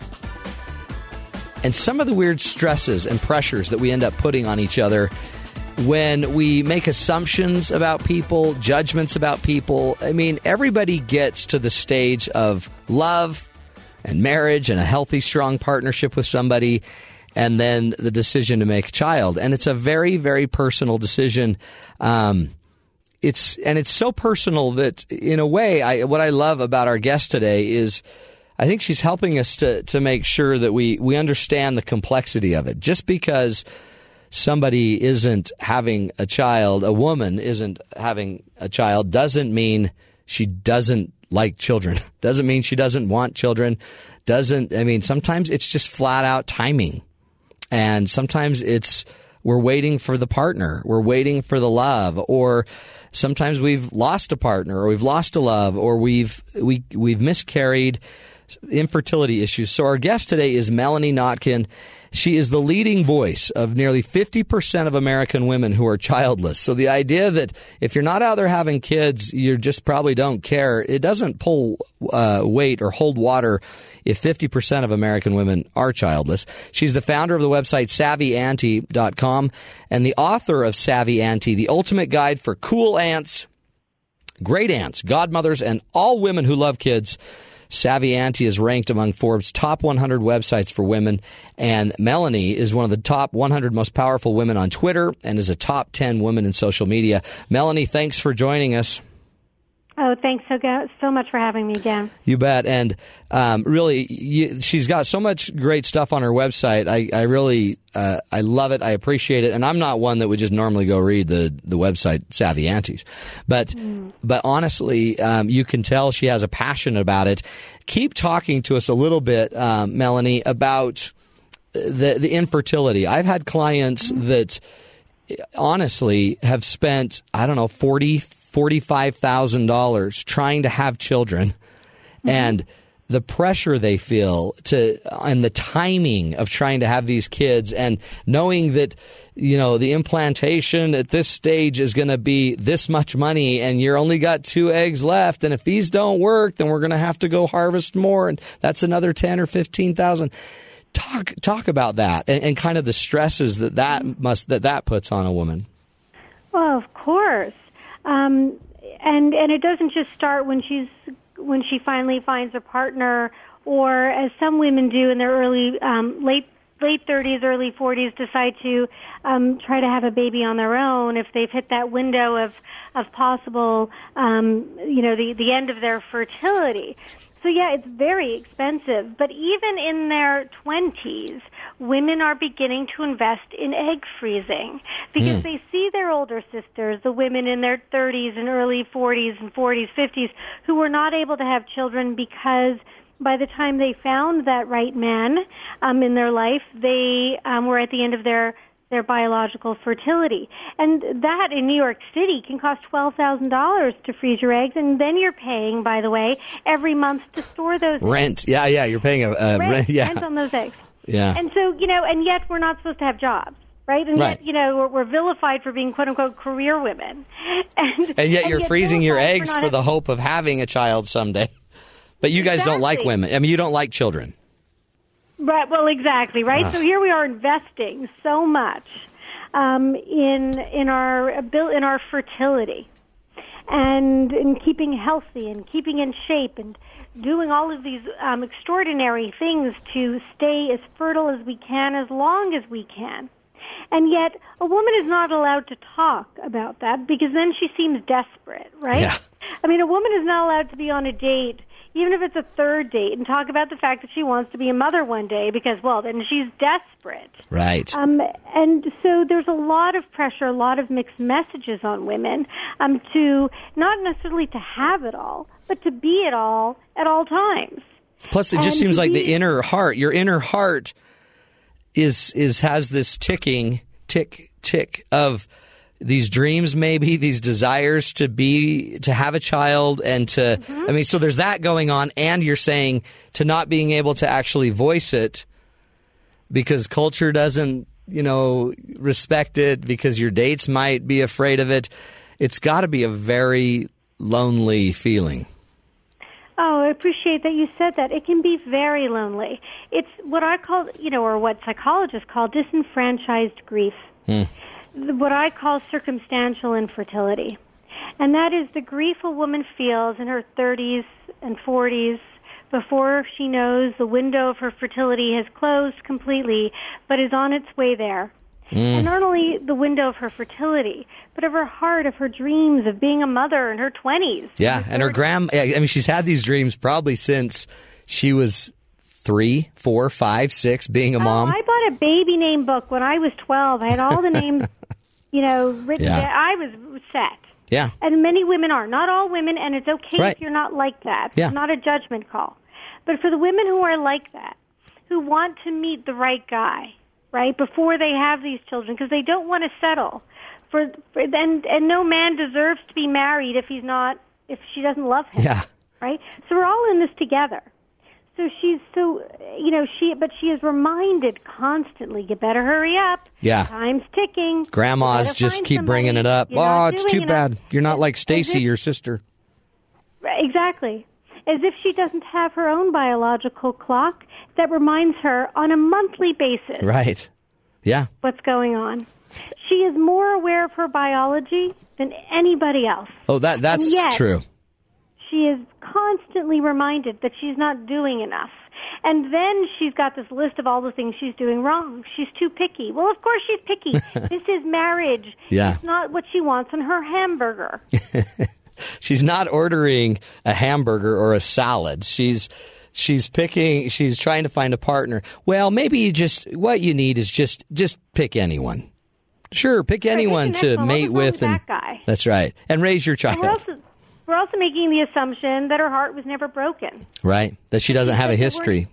and some of the weird stresses and pressures that we end up putting on each other when we make assumptions about people, judgments about people. I mean, everybody gets to the stage of love and marriage and a healthy, strong partnership with somebody, and then the decision to make a child. And it's a very, very personal decision. Um, it's and it's so personal that in a way I what I love about our guest today is I think she's helping us to to make sure that we we understand the complexity of it. Just because somebody isn't having a child, a woman isn't having a child doesn't mean she doesn't like children. Doesn't mean she doesn't want children. Doesn't I mean sometimes it's just flat out timing. And sometimes it's we're waiting for the partner, we're waiting for the love, or sometimes we've lost a partner, or we've lost a love, or we've we we've miscarried, infertility issues. So our guest today is Melanie Notkin. She is the leading voice of nearly 50% of American women who are childless. So the idea that if you're not out there having kids, you just probably don't care, it doesn't pull uh, weight or hold water if 50% of American women are childless. She's the founder of the website savvyauntie.com and the author of Savvy Auntie, the ultimate guide for cool aunts, great aunts, godmothers, and all women who love kids. Savvy Auntie is ranked among Forbes' top 100 websites for women, and Melanie is one of the top 100 most powerful women on Twitter and is a top 10 woman in social media. Melanie, thanks for joining us. Oh, thanks so, go- so much for having me again. You bet. And um, really, you, she's got so much great stuff on her website. I, I really, uh, I love it. I appreciate it. And I'm not one that would just normally go read the, the website Savvy Aunties, but but honestly, um, you can tell she has a passion about it. Keep talking to us a little bit, um, Melanie, about the the infertility. I've had clients that honestly have spent I don't know forty forty five thousand dollars trying to have children, mm-hmm. and the pressure they feel to and the timing of trying to have these kids and knowing that you know the implantation at this stage is going to be this much money and you're only got two eggs left. And if these don't work then we're going to have to go harvest more. And that's another 10 or 15,000 talk talk about that and, and kind of the stresses that that must that that puts on a woman. Well, of course. Um, and and it doesn't just start when she's when she finally finds a partner, or as some women do in their early um, late late 30s, early 40s, decide to um, try to have a baby on their own if they've hit that window of of possible, um, you know, the the end of their fertility. So yeah, it's very expensive. But even in their 20s, women are beginning to invest in egg freezing because they see their older sisters, the women in their 30s and early 40s and 40s, 50s, who were not able to have children because by the time they found that right man um, in their life, they um, were at the end of their their biological fertility. And that in New York City can cost $12,000 to freeze your eggs. And then you're paying, by the way, every month to store those rent yeah yeah you're paying a, a rent, rent yeah rent on those eggs. Yeah And so, you know, and yet we're not supposed to have jobs. Right, and Right. yet you know we're, we're vilified for being "quote unquote" career women, and, and yet you're freezing your eggs for the hope of having a child someday but you guys don't like women i mean you don't like children Right. Well, exactly. Right. Ah. So here we are investing so much um, in in our in our fertility, and in keeping healthy and keeping in shape and doing all of these um, extraordinary things to stay as fertile as we can, as long as we can. And yet, a woman is not allowed to talk about that because then she seems desperate, right? Yeah. I mean, a woman is not allowed to be on a date, even if it's a third date, and talk about the fact that she wants to be a mother one day because, well, then she's desperate. right Um, and so there's a lot of pressure, a lot of mixed messages on women um, to not necessarily to have it all, but to be it all at all times. Plus, it just And seems like the inner heart, your inner heart, is is has this ticking tick tick of these dreams, maybe these desires to be to have a child and to. Mm-hmm. I mean, so there's that going on, and you're saying to not being able to actually voice it because culture doesn't, you know, respect it because your dates might be afraid of it. It's got to be a very lonely feeling. Oh, I appreciate that you said that. It can be very lonely. It's what I call, you know, or what psychologists call disenfranchised grief. What I call circumstantial infertility. And that is the grief a woman feels in her 30s and 40s before she knows the window of her fertility has closed completely, but is on its way there. Mm. And not only the window of her fertility, but of her heart, of her dreams of being a mother in her 20s. Yeah, and her grand. I mean, she's had these dreams probably since she was three, four, five, six, being a oh, mom. Oh, I bought a baby name book when I was 12. I had all the names, you know, written Yeah. I was set. yeah, And many women are. Not all women, and it's okay Right. if you're not like that. Yeah. It's not a judgment call. But for the women who are like that, who want to meet the right guy, right, before they have these children, because they don't want to settle. For, for and, and no man deserves to be married if he's not, if she doesn't love him yeah, right? So we're all in this together. So she's so, you know, she, but she is reminded constantly, you better hurry up. Yeah. Time's ticking. grandmas just keep bringing it up. You're Oh, it's too enough." bad. You're not like Stacy, your sister. Exactly. As if she doesn't have her own biological clock that reminds her on a monthly basis Right. Yeah. what's going on. She is more aware of her biology than anybody else. Oh, that that's yet- true. She is constantly reminded that she's not doing enough. And then she's got this list of all the things she's doing wrong. She's too picky. Well, of course she's picky. this is marriage. Yeah. It's not what she wants on her hamburger. She's not ordering a hamburger or a salad. She's she's picking. She's trying to find a partner. Well, maybe you just what you need is just just pick anyone. Sure, pick anyone to next one. What's mate with, with and that guy? that's right, and raise your child. We're also, making the assumption that her heart was never broken. right, that she doesn't have a history.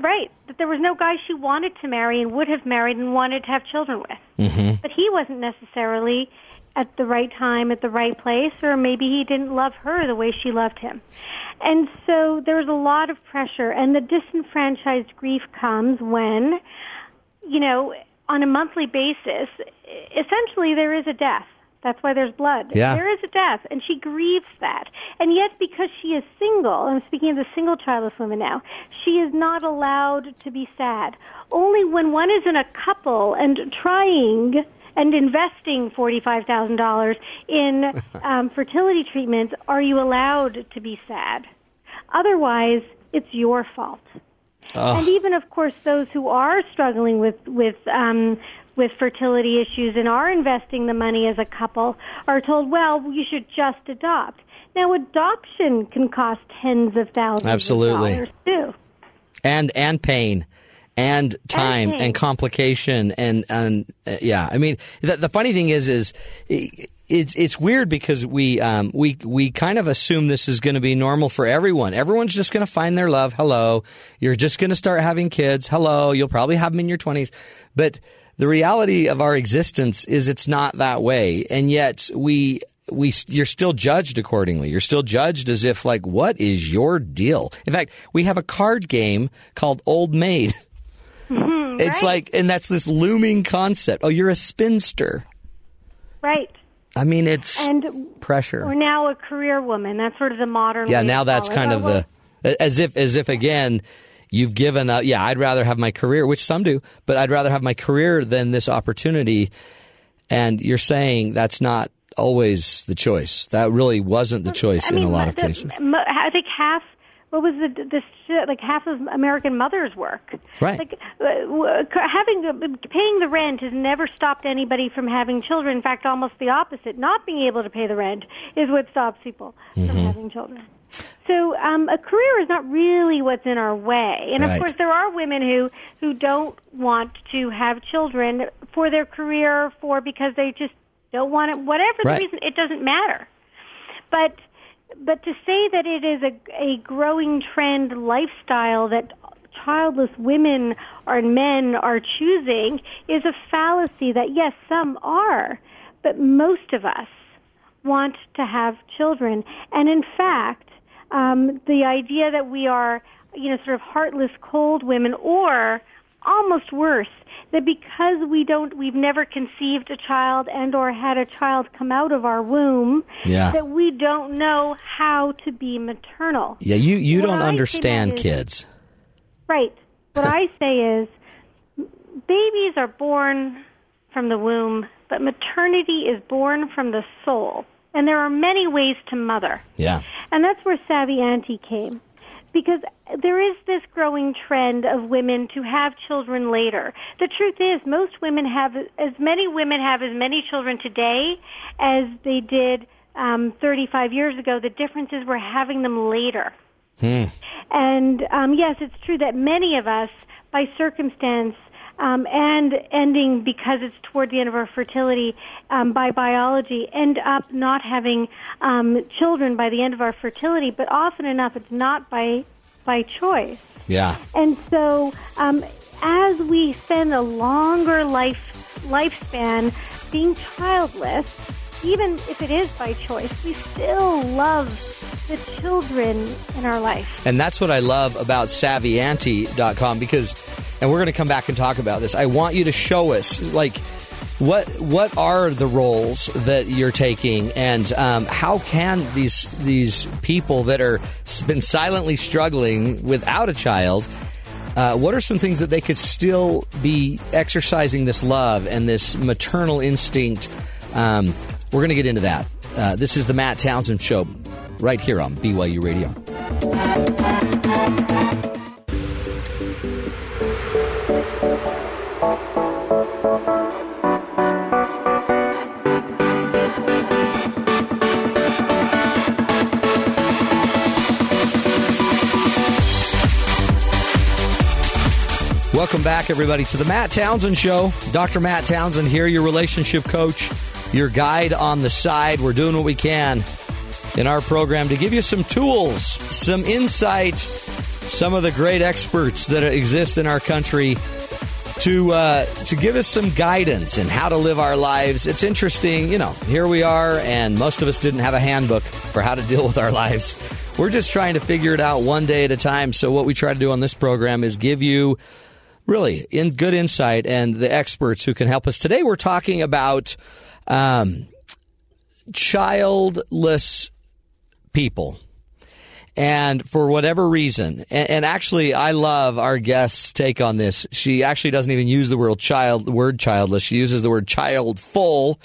Right. That there was no guy she wanted to marry and would have married and wanted to have children with. Mm-hmm. But he wasn't necessarily at the right time at the right place, or maybe he didn't love her the way she loved him. And so there was a lot of pressure, and the disenfranchised grief comes when, you know, on a monthly basis, essentially there is a death. That's why there's blood. Yeah. There is a death, and she grieves that. And yet, because she is single, I'm speaking of the single childless women now, she is not allowed to be sad. Only when one is in a couple and trying and investing $45,000 in um, fertility treatments are you allowed to be sad. Otherwise, it's your fault. And even, of course, those who are struggling with with um, with fertility issues and are investing the money as a couple are told, "Well, you should just adopt." Now, adoption can cost tens of thousands Absolutely. of dollars too. and and pain and time and, complication and and uh, yeah i mean the, the funny thing is is it's it's weird because we um we we kind of assume this is going to be normal for everyone. Everyone's just going to find their love. Hello. You're just going to start having kids. Hello. You'll probably have them in your 20s but the reality of our existence is it's not that way and yet we we you're still judged accordingly. You're still judged as if like what is your deal? In fact, we have a card game called Old Maid. it's Mm-hmm, right. like and that's this looming concept. Oh, you're a spinster. Right. I mean, it's And pressure. We're now a career woman. That's sort of the modern. yeah, now that's kind of the as if as if again you've given up. Yeah, I'd rather have my career, which some do, but I'd rather have my career than this opportunity. And you're saying that's not always the choice. That really wasn't the choice I in a lot the- of cases. I think half. What was the the shit, like half of American mothers work? Right. Like uh, having paying the rent has never stopped anybody from having children. In fact, almost the opposite. Not being able to pay the rent is what stops people from Mm-hmm. having children. So um, a career is not really what's in our way. And of course, there are women who who don't want to have children for their career, for because they just don't want it. Whatever the reason, it doesn't matter. But but to say that it is a, a growing trend lifestyle that childless women or men are choosing is a fallacy that yes, some are, but most of us want to have children. And in fact, um, the idea that we are, you know, sort of heartless, cold women, or almost worse, that because we don't, we've never conceived a child and or had a child come out of our womb, Yeah. that we don't know how to be maternal. Yeah, you you What don't I understand is- kids. Right. What I say is, babies are born from the womb, but maternity is born from the soul. And there are many ways to mother. Yeah. And that's where Savvy Auntie came. Because there is this growing trend of women to have children later. The truth is, most women have, as many women have as many children today as they did um, 35 years ago. The difference is we're having them later. And um, yes, it's true that many of us, by circumstance, um, and ending because it's toward the end of our fertility um, by biology, end up not having um, children by the end of our fertility. But often enough, it's not by by choice. Yeah. And so, um, as we spend a longer life lifespan being childless, even if it is by choice, we still love the children in our life. And that's what I love about savvyauntie.com because and we're going to come back and talk about this. I want you to show us like what what are the roles that you're taking and um, how can these these people that are been silently struggling without a child uh, what are some things that they could still be exercising this love and this maternal instinct? Um, we're going to get into that. Uh, this is the Matt Townsend Show right here on BYU Radio. Welcome back, everybody, to the Matt Townsend Show. Dr. Matt Townsend here, your relationship coach, your guide on the side. We're doing what we can in our program to give you some tools, some insight, some of the great experts that exist in our country to uh, to give us some guidance in how to live our lives. It's interesting, you know. Here we are, and most of us didn't have a handbook for how to deal with our lives. We're just trying to figure it out one day at a time. So what we try to do on this program is give you really in good insight and the experts who can help us. Today we're talking about um, childless people. And for whatever reason, and, and, actually, I love our guest's take on this. She actually doesn't even use the word child, the word childless. She uses the word childful.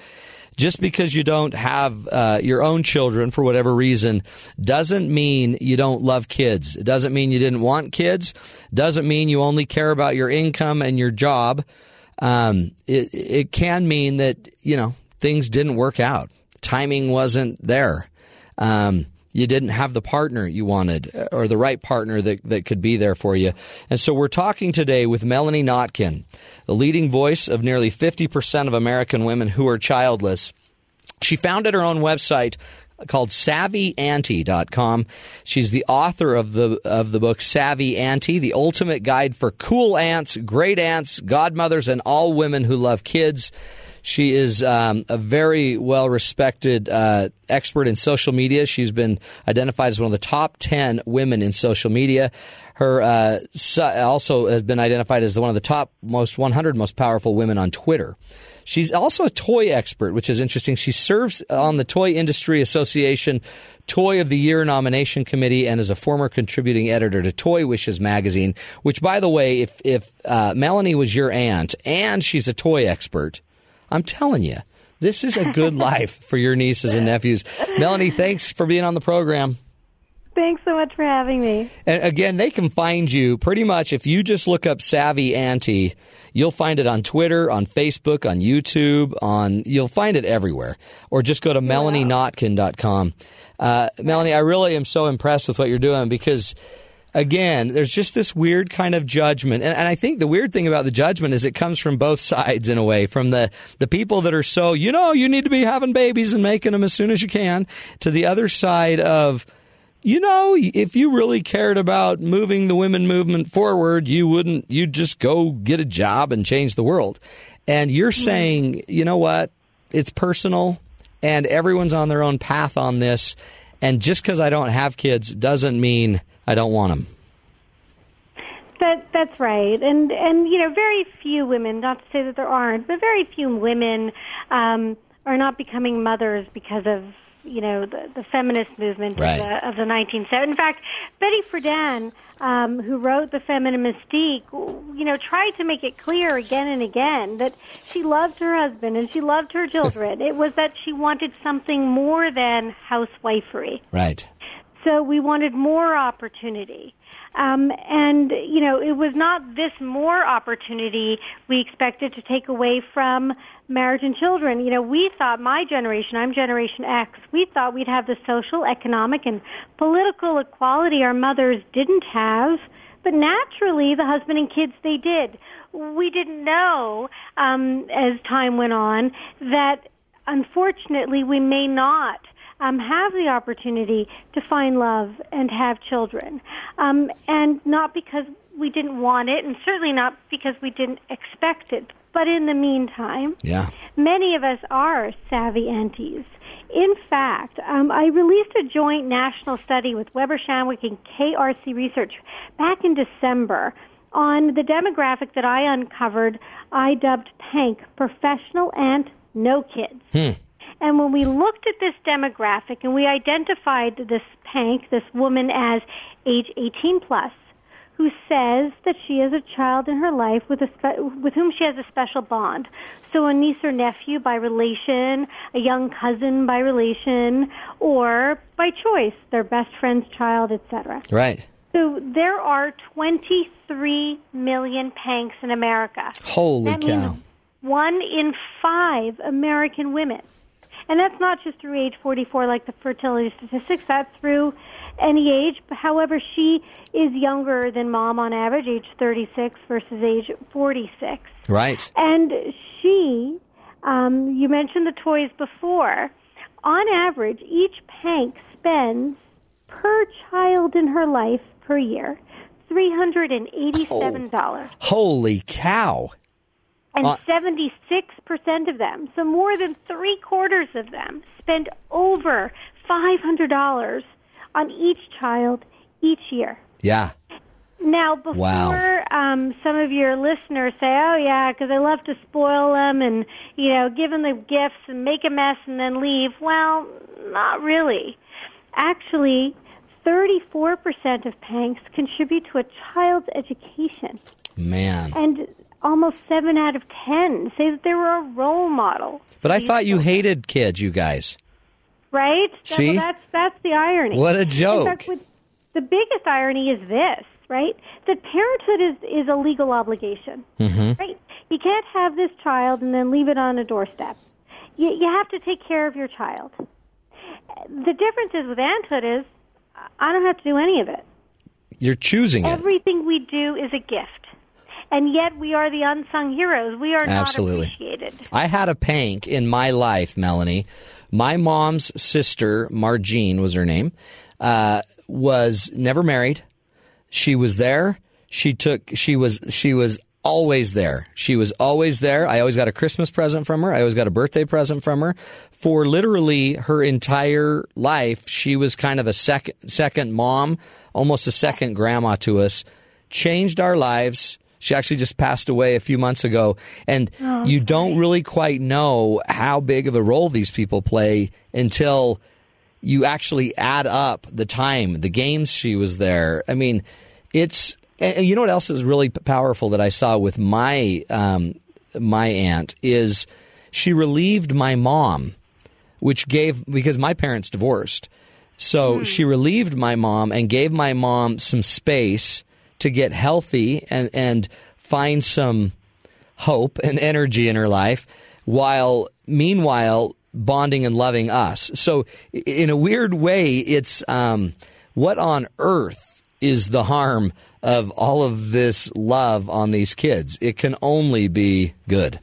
Just because you don't have uh, your own children for whatever reason doesn't mean you don't love kids. It doesn't mean you didn't want kids. Doesn't mean you only care about your income and your job. Um, it, it can mean that you know things didn't work out. Timing wasn't there. Um, you didn't have the partner you wanted uh, or the right partner that, that could be there for you. And so we're talking today with Melanie Notkin, the leading voice of nearly 50% of American women who are childless. She founded her own website called savvyauntie.com. She's the author of the of the book Savvy Auntie, the ultimate guide for cool aunts, great aunts, godmothers and all women who love kids. She is um, a very well respected uh, expert in social media. She's been identified as one of the top 10 women in social media. Her uh, also has been identified as one of the top most 100 most powerful women on Twitter. She's also a toy expert, which is interesting. She serves on the Toy Industry Association Toy of the Year nomination committee and is a former contributing editor to Toy Wishes magazine. Which, by the way, if if uh, Melanie was your aunt and she's a toy expert, I'm telling you, this is a good life for your nieces and nephews. Melanie, thanks for being on the program. Thanks so much for having me. And again, they can find you pretty much if you just look up Savvy Auntie, you'll find it on Twitter, on Facebook, on YouTube, on you'll find it everywhere. Or just go to yeah. melanienotkin.com. Uh, Melanie, I really am so impressed with what you're doing because again, there's just this weird kind of judgment. And, and, I think the weird thing about the judgment is it comes from both sides in a way, from the, the people that are so, you know, you need to be having babies and making them as soon as you can, to the other side of, you know, if you really cared about moving the women movement forward, you wouldn't, you'd just go get a job and change the world. And you're saying, you know what? It's personal and everyone's on their own path on this. And just because I don't have kids doesn't mean I don't want them. That that's right, and and you know, very few women. Not to say that there aren't, but very few women um, are not becoming mothers because of you know the, the feminist movement right. of, the, of the 1970s. In fact, Betty Friedan, um, who wrote The Feminine Mystique, you know, tried to make it clear again and again that she loved her husband and she loved her children. it was that she wanted something more than housewifery. Right. So we wanted more opportunity. Um, and, you know, it was not this more opportunity we expected to take away from marriage and children. You know, we thought, my generation, I'm Generation X, we thought we'd have the social, economic, and political equality our mothers didn't have. But naturally, the husband and kids, they did. We didn't know, um, as time went on, that unfortunately we may not um, have the opportunity to find love and have children. Um, and not because we didn't want it, and certainly not because we didn't expect it. But in the meantime, yeah. many of us are savvy aunties. In fact, um, I released a joint national study with Weber Shandwick and KRC Research back in December on the demographic that I uncovered. I dubbed PANK, Professional Aunt No Kids. Hmm. And when we looked at this demographic and we identified this Pank, this woman as age 18 plus, who says that she has a child in her life with a spe- with whom she has a special bond. So a niece or nephew by relation, a young cousin by relation, or by choice, their best friend's child, etc. Right. So there are 23 million Panks in America. Holy that cow. one in five American women and that's not just through age 44 like the fertility statistics, that's through any age. However, she is younger than mom on average, age 36 versus age 46. Right. And she, um, you mentioned the toys before, on average, each Pank spends per child in her life per year $387. Oh, holy cow. And Uh, 76% of them, so more than three quarters of them, spend over $500 on each child each year. Yeah. Now, before Wow. um, some of your listeners say, "Oh yeah, because I love to spoil them and you know give them the gifts and make a mess and then leave," well, not really. Actually, 34% of Panks contribute to a child's education, Man. and almost seven out of ten say that they were a role model. But I thought you hated kids, you guys. Right? That- See? that's that's the irony. What a joke. fact, what- the biggest irony is this, right? That parenthood is is a legal obligation, Mm-hmm. right? You can't have this child and then leave it on a doorstep. You, you have to take care of your child. The difference is with aunthood is I don't have to do any of it. You're choosing it. Everything we do is a gift. And yet we are the unsung heroes. We are Absolutely. not appreciated. I had a pank in my life, Melanie. My mom's sister, Margene was her name, uh, was never married. She was there. She took. She was. She was always there. She was always there. I always got a Christmas present from her. I always got a birthday present from her. For literally her entire life, she was kind of a second second mom, almost a second grandma to us. Changed our lives. She actually just passed away a few months ago, and you don't really quite know how big of a role these people play until you actually add up the time, the games she was there. I mean, it's and you know what else is really powerful that I saw with my um, my aunt is she relieved my mom, which gave because my parents divorced, so she relieved my mom and gave my mom some space to get healthy and and find some hope and energy in her life while meanwhile bonding and loving us. So in a weird way it's um, what on earth is the harm of all of this love on these kids? It can only be good.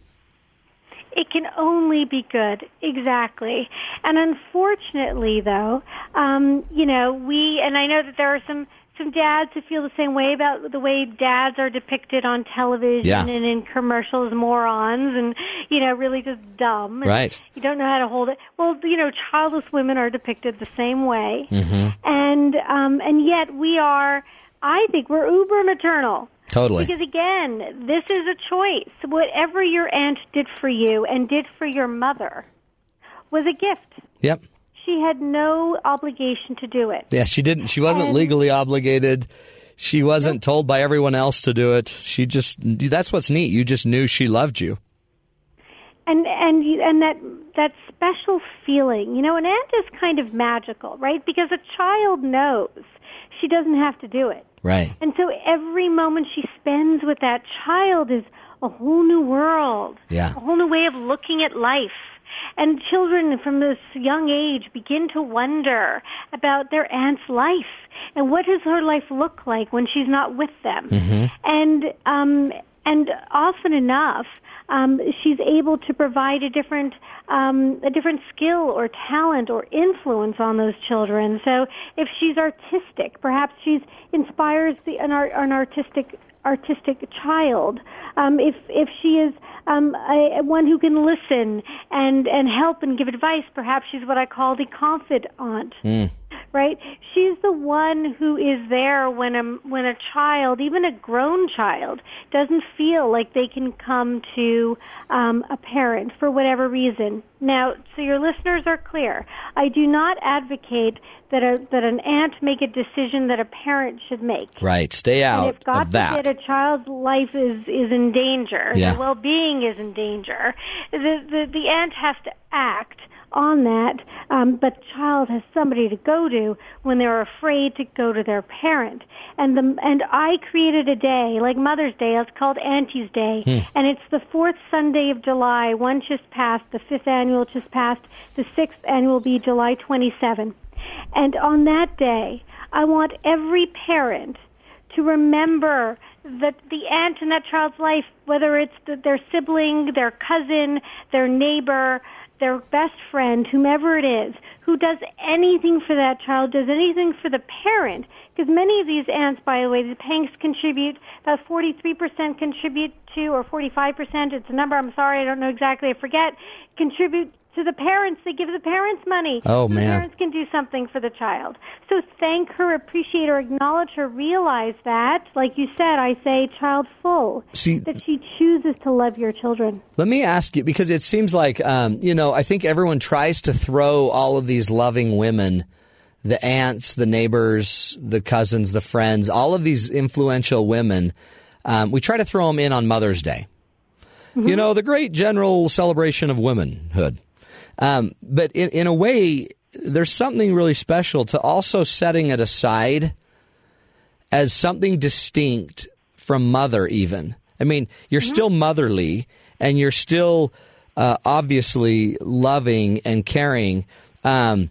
It can only be good, exactly. And unfortunately, though, um, you know, we and I know that there are some some dads who feel the same way about the way dads are depicted on television Yeah. and in commercials, morons, and you know, really just dumb. Right. You don't know how to hold it. Well, you know, childless women are depicted the same way, Mm-hmm. and um, and yet we are. I think we're uber maternal. Totally. Because again, this is a choice. Whatever your aunt did for you and did for your mother was a gift. yep She had no obligation to do it. yeah she didn't. She wasn't And- legally obligated. She wasn't told by everyone else to do it. She just that's what's neat. You just knew she loved you. And and and that that special feeling, you know, an aunt is kind of magical, right? Because a child knows she doesn't have to do it. right. And so every moment she spends with that child is a whole new world, Yeah. a whole new way of looking at life. And children from this young age begin to wonder about their aunt's life and what does her life look like when she's not with them. And um, and often enough, um, she's able to provide a different um, a different skill or talent or influence on those children. So if she's artistic, perhaps she's inspires the an, art, an artistic artistic child. Um, if if she is um, a, one who can listen and and help and give advice, perhaps she's what I call the confidant. Right? She's the one who is there when a when a child, even a grown child, doesn't feel like they can come to um, a parent for whatever reason. Now, so your listeners are clear. I do not advocate that a that an aunt make a decision that a parent should make. right stay out And if God of that forbid a child's life is is in danger, Yeah. their well being is in danger, the, the the aunt has to act on that. Um, but the child has somebody to go to when they're afraid to go to their parent. And the and I created a day like Mother's Day. It's called Auntie's Day, Hmm. and it's the fourth Sunday of July. One just passed. The fifth annual just passed. The sixth annual will be July 27. And on that day, I want every parent to remember that the aunt in that child's life, whether it's the, their sibling, their cousin, their neighbor, their best friend, whomever it is, who does anything for that child, does anything for the parent. Because many of these aunts, by the way, the parents contribute about 43% contribute to, or 45%, it's a number, I'm sorry, I don't know exactly, I forget, contribute to the parents. They give the parents money. Oh, so man. The parents can do something for the child. So thank her, appreciate her, acknowledge her, realize that, like you said, I say child full. See- that she chooses to love your children. Let me ask you because it seems like um, you know I think everyone tries to throw all of these loving women, the aunts, the neighbors, the cousins, the friends, all of these influential women. Um, we try to throw them in on Mother's Day. You know the great general celebration of womanhood. Um, but in, in a way, there's something really special to also setting it aside as something distinct from mother, even. I mean, you're still motherly and you're still uh, obviously loving and caring. Um,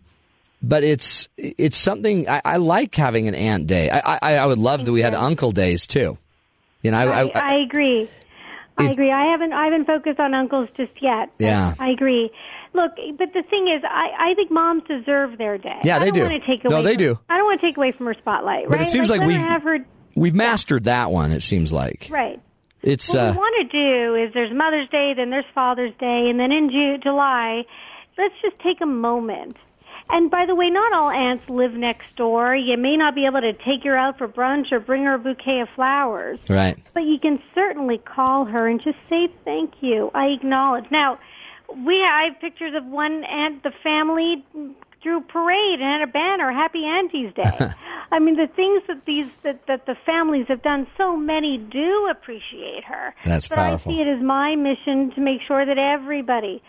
but it's it's something I, I like having an aunt day. I, I I would love that we had uncle days too. You know, I, I, I agree. I agree. I haven't I haven't focused on uncles just yet. Yeah. I agree. Look, but the thing is, I, I think moms deserve their day. Yeah, I they don't do. Want to take No, they from- do. I don't want to take away from her spotlight. But right? it seems like, let we have her we've mastered that one. It seems like right. it's What uh, we want to do is there's Mother's Day, then there's Father's Day, and then in Ju- July, let's just take a moment. And by the way, not all aunts live next door. You may not be able to take her out for brunch or bring her a bouquet of flowers. right. But you can certainly call her and just say thank you. I acknowledge. Now, we I have pictures of one aunt, the family through parade and had a banner, Happy Auntie's Day. I mean, the things that these that, that the families have done, so many do appreciate her. That's but powerful. I see it as my mission to make sure that everybody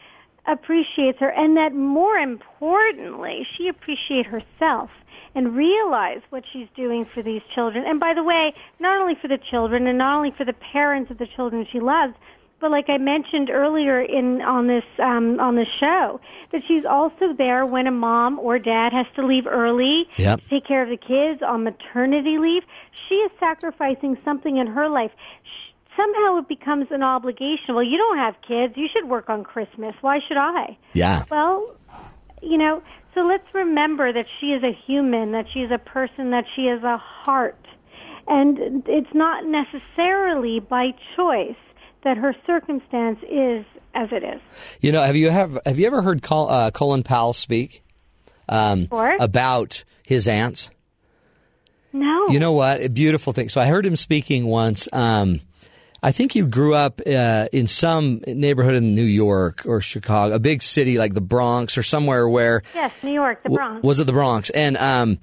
appreciates her and that more importantly, she appreciate herself and realize what she's doing for these children. And by the way, not only for the children and not only for the parents of the children she loves, but like I mentioned earlier in on this um, on the show, that she's also there when a mom or dad has to leave early Yep. to take care of the kids on maternity leave. She is sacrificing something in her life. Sh- Somehow it becomes an obligation. Well, you don't have kids. You should work on Christmas. Why should I? Yeah. Well, you know, so let's remember that she is a human, that she is a person, that she is a heart. And it's not necessarily by choice that her circumstance is as it is. You know, have you have have you ever heard Col, uh, Colin Powell speak um, about his aunts? No. You know what? A beautiful thing. So I heard him speaking once. Um, I think you grew up uh, in some neighborhood in New York or Chicago, a big city like the Bronx or somewhere where Yes, New York, the Bronx. was it the Bronx? And um,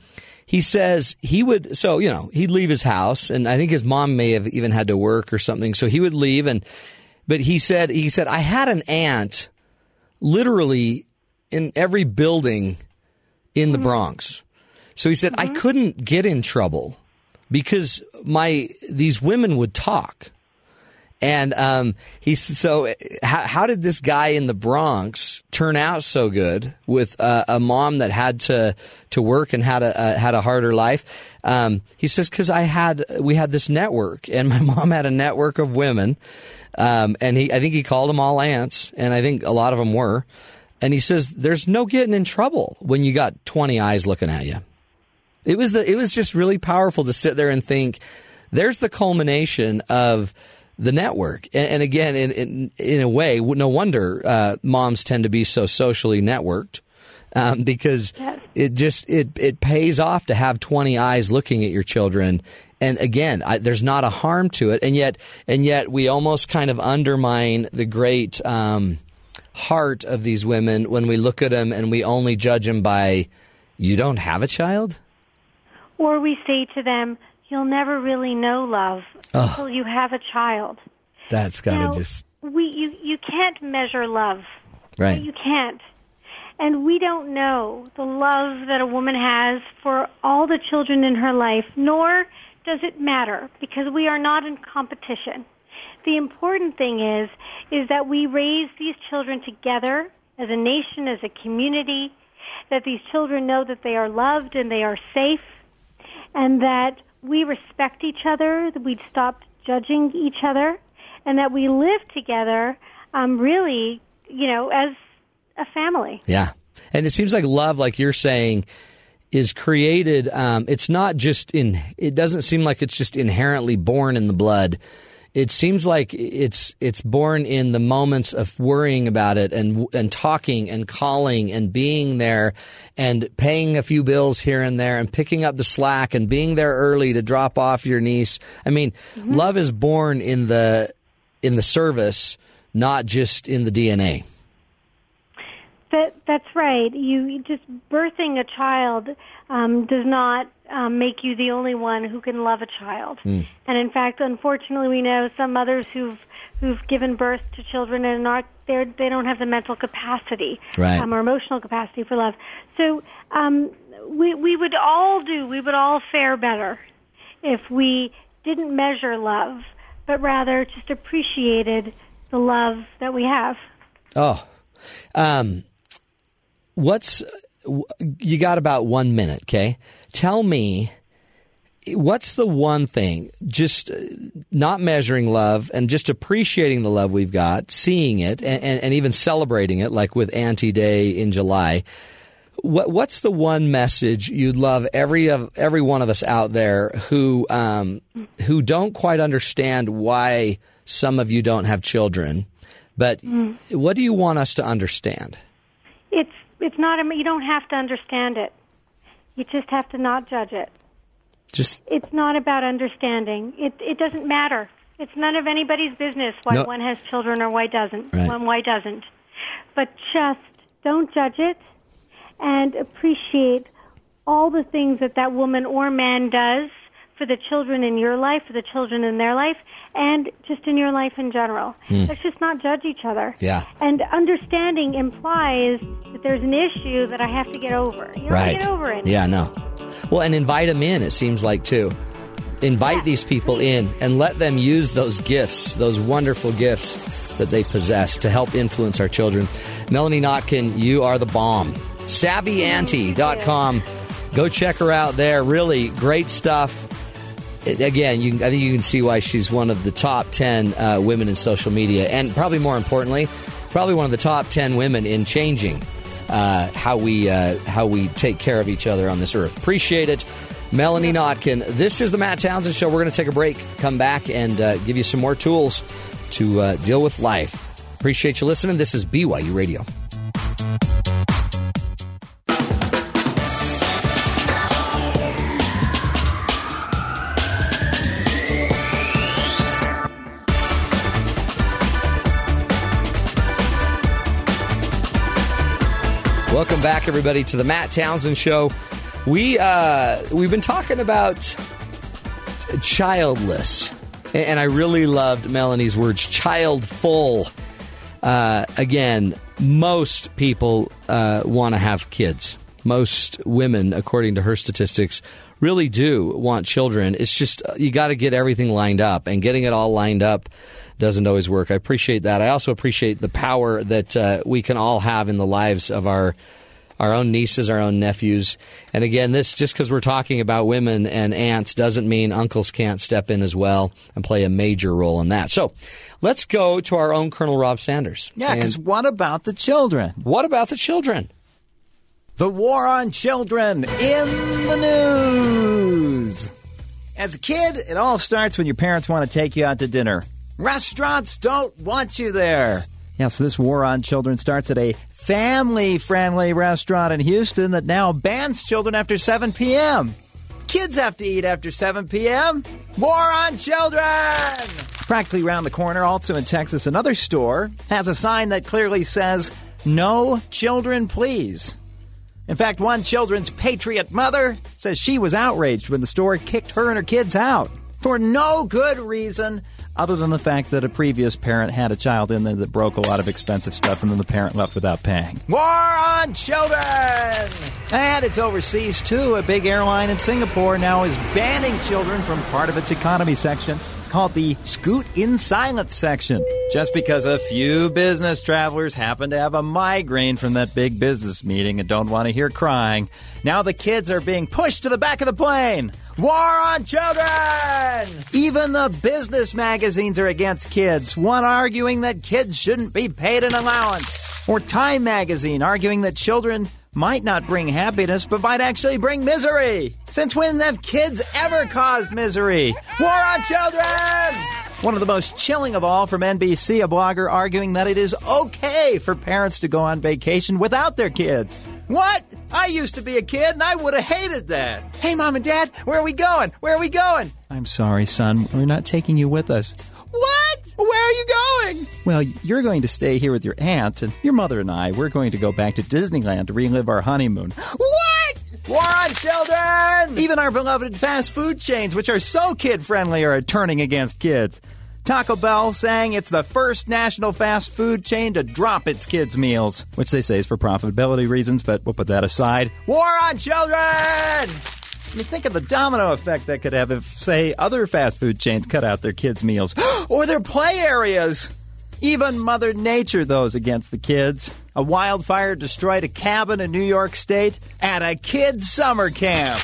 he says he would. So you know, he'd leave his house, and I think his mom may have even had to work or something. So he would leave, and but he said he said I had an aunt, literally in every building in the mm-hmm. Bronx. So he said I mm-hmm. couldn't get in trouble because my these women would talk. And um, he s- so how, how did this guy in the Bronx turn out so good with uh, a mom that had to to work and had a uh, had a harder life? Um, he says because I had we had this network and my mom had a network of women, um, and he I think he called them all aunts, and I think a lot of them were. And he says there's no getting in trouble when you got 20 eyes looking at you. It was the it was just really powerful to sit there and think there's the culmination of the network. And, and again, in, in in a way, no wonder uh, moms tend to be so socially networked um, because Yes. it just it it pays off to have 20 eyes looking at your children. And again, I, there's not a harm to it, and yet and yet we almost kind of undermine the great um, heart of these women when we look at them and we only judge them by you don't have a child. Or we say to them, you'll never really know love until you have a child. That's got to just we you you can't measure love. right. You can't. And we don't know the love that a woman has for all the children in her life, nor does it matter because we are not in competition. The important thing is is that we raise these children together as a nation, as a community, that these children know that they are loved and they are safe and that we respect each other, that we stop judging each other, and that we live together um, really, you know, as a family. Yeah. And it seems like love, like you're saying, is created. Um, it's not just in, it doesn't seem like it's just inherently born in the blood. It seems like it's it's born in the moments of worrying about it and and talking and calling and being there and paying a few bills here and there and picking up the slack and being there early to drop off your niece. I mean, mm-hmm. love is born in the in the service, not just in the DNA. That that's right. You just birthing a child um, does not um, make you the only one who can love a child. Hmm. And in fact, unfortunately, we know some mothers who've who've given birth to children and are they they don't have the mental capacity Right. um, or emotional capacity for love. So um, we we would all do we would all fare better if we didn't measure love, but rather just appreciated the love that we have. Oh, um, what's you got about one minute? Okay, tell me what's the one thing just uh, not measuring love and just appreciating the love we've got, seeing it, and, and, and even celebrating it, like with Auntie Day in July. What, what's the one message you'd love every of every one of us out there who um, who don't quite understand why some of you don't have children, but what do you want us to understand? It's not a, you don't have to understand it. You just have to not judge it. Just It's not about understanding. It it doesn't matter. It's none of anybody's business why No. one has children or why doesn't. Right. One why doesn't. But just don't judge it and appreciate all the things that that woman or man does for the children in your life, for the children in their life, and just in your life in general. Hmm. Let's just not judge each other. Yeah. And understanding implies that there's an issue that I have to get over. You right. get over it. Yeah, no. Well, and invite them in. It seems like too. Invite Yeah. these people in and let them use those gifts, those wonderful gifts that they possess to help influence our children. Melanie Notkin, you are the bomb. SavvyAuntie.com. Go check her out there. Really great stuff. Again, you, I think you can see why she's one of the top 10 uh, women in social media. And probably more importantly, probably one of the top 10 women in changing uh, how, we, uh, how we take care of each other on this earth. Appreciate it. Melanie Notkin. This is the Matt Townsend Show. We're going to take a break, come back, and uh, give you some more tools to uh, deal with life. Appreciate you listening. This is BYU Radio. Welcome back, everybody, to the Matt Townsend Show. We uh, we've been talking about childless, and I really loved Melanie's words, childful. Uh, again, most people uh, want to have kids. Most women, according to her statistics, really do want children. It's just uh, you got to get everything lined up, and getting it all lined up doesn't always work. I appreciate that. I also appreciate the power that uh, we can all have in the lives of our our own nieces, our own nephews. And again, this just because we're talking about women and aunts doesn't mean uncles can't step in as well and play a major role in that. So let's go to our own Colonel Rob Sanders. Yeah, because what about the children? what about the children? The war on children in the news. As a kid, it all starts when your parents want to take you out to dinner. Restaurants don't want you there. Yeah, so this war on children starts at a family friendly restaurant in Houston that now bans children after 7 p.m. Kids have to eat after 7 p.m. War on children! Practically around the corner, also in Texas, another store has a sign that clearly says, No children, please. In fact, one children's patriot mother says she was outraged when the store kicked her and her kids out for no good reason other than the fact that a previous parent had a child in there that broke a lot of expensive stuff and then the parent left without paying. War on children! And it's overseas too. A big airline in Singapore now is banning children from part of its economy section. Call it the Scoot in Silence section. Just because a few business travelers happen to have a migraine from that big business meeting and don't want to hear crying, now the kids are being pushed to the back of the plane. War on children! Even the business magazines are against kids, one arguing that kids shouldn't be paid an allowance. Or Time magazine arguing that children might not bring happiness, but might actually bring misery. Since when have kids ever caused misery? War on children! One of the most chilling of all from NBC, a blogger arguing that it is okay for parents to go on vacation without their kids. What? I used to be a kid and I would have hated that. Hey, mom and dad, where are we going? Where are we going? I'm sorry, son. We're not taking you with us. What? Where are you going? Well, you're going to stay here with your aunt, and your mother and I, we're going to go back to Disneyland to relive our honeymoon. What? War on children! Even our beloved fast food chains, which are so kid friendly, are turning against kids. Taco Bell saying it's the first national fast food chain to drop its kids' meals, which they say is for profitability reasons, but we'll put that aside. War on children! I mean, think of the domino effect that could have if, say, other fast food chains cut out their kids' meals or their play areas. Even Mother Nature, those against the kids. A wildfire destroyed a cabin in New York State at a kids' summer camp.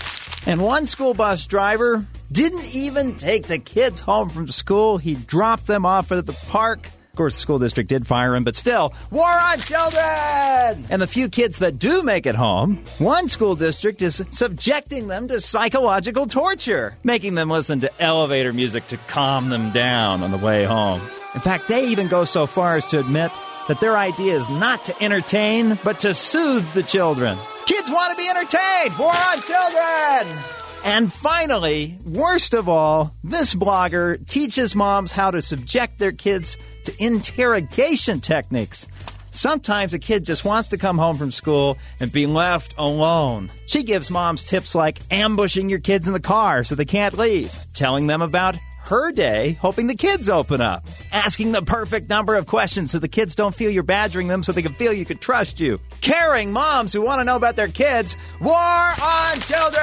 And one school bus driver didn't even take the kids home from school. He dropped them off at the park. Of course, the school district did fire him, but still, war on children! And the few kids that do make it home, one school district is subjecting them to psychological torture, making them listen to elevator music to calm them down on the way home. In fact, they even go so far as to admit that their idea is not to entertain, but to soothe the children. Kids want to be entertained! War on children! And finally, worst of all, this blogger teaches moms how to subject their kids to interrogation techniques. Sometimes a kid just wants to come home from school and be left alone. She gives moms tips like ambushing your kids in the car so they can't leave, telling them about her day, hoping the kids open up, asking the perfect number of questions so the kids don't feel you're badgering them so they can feel you could trust you, caring moms who want to know about their kids, war on children!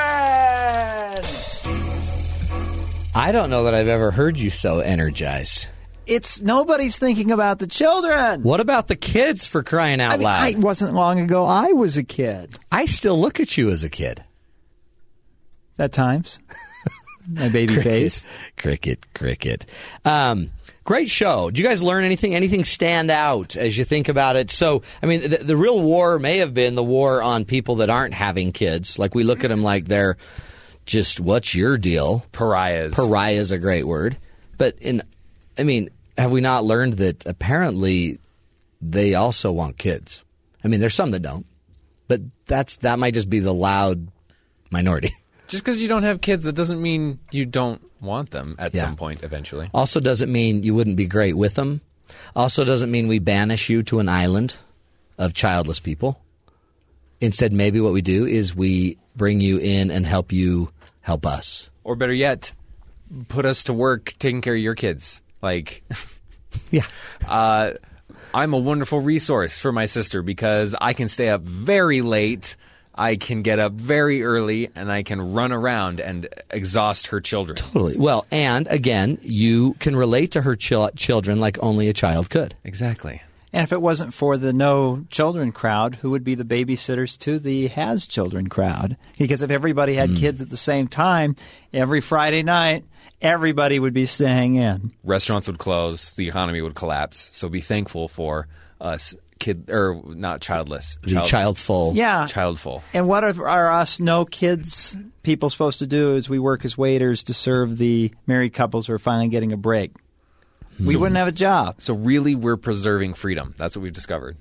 I don't know that I've ever heard you so energized. It's nobody's thinking about the children. What about the kids for crying out I mean, loud? It wasn't long ago I was a kid. I still look at you as a kid. At times. My baby face. Cricket, cricket. Um, great show. Do you guys learn anything? Anything stand out as you think about it? So, I mean, the, the real war may have been the war on people that aren't having kids. Like we look at them like they're just, what's your deal? Pariahs. Pariah is a great word. But in, I mean, have we not learned that apparently they also want kids? I mean, there's some that don't, but that's that might just be the loud minority. Just because you don't have kids, that doesn't mean you don't want them at Yeah. some point eventually. Also doesn't mean you wouldn't be great with them. Also doesn't mean we banish you to an island of childless people. Instead, maybe what we do is we bring you in and help you help us. Or better yet, put us to work taking care of your kids. Like, Yeah. uh, I'm a wonderful resource for my sister because I can stay up very late. I can get up very early and I can run around and exhaust her children. Totally. Well, and again, you can relate to her chil- children like only a child could. Exactly. And if it wasn't for the no children crowd, who would be the babysitters to the has children crowd? Because if everybody had hmm. kids at the same time, every Friday night, everybody would be staying in. Restaurants would close, the economy would collapse. So be thankful for us kid or not childless. The child full. Yeah. childful. And what are, are us no kids people supposed to do is we work as waiters to serve the married couples who are finally getting a break. We wouldn't have a job. So really we're preserving freedom. That's what we've discovered.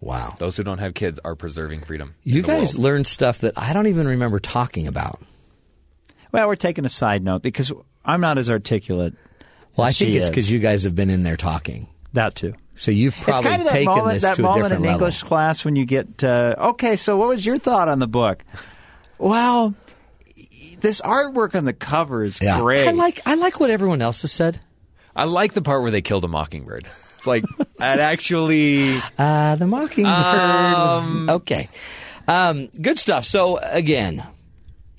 Wow. Those who don't have kids are preserving freedom. You guys world. learned stuff that I don't even remember talking about. Well, we're taking a side note because I'm not as articulate. Well, I think she it's because you guys have been in there talking. that too. So you've probably it's kind of that taken moment, this that to a moment different in level. English class when you get, uh, okay, so what was your thought on the book? Well, this artwork on the cover is Yeah. great. I like I like what everyone else has said. I like the part where they killed a mockingbird. It's like that actually Uh, the mockingbird. was- Um, okay. Um, good stuff. So again,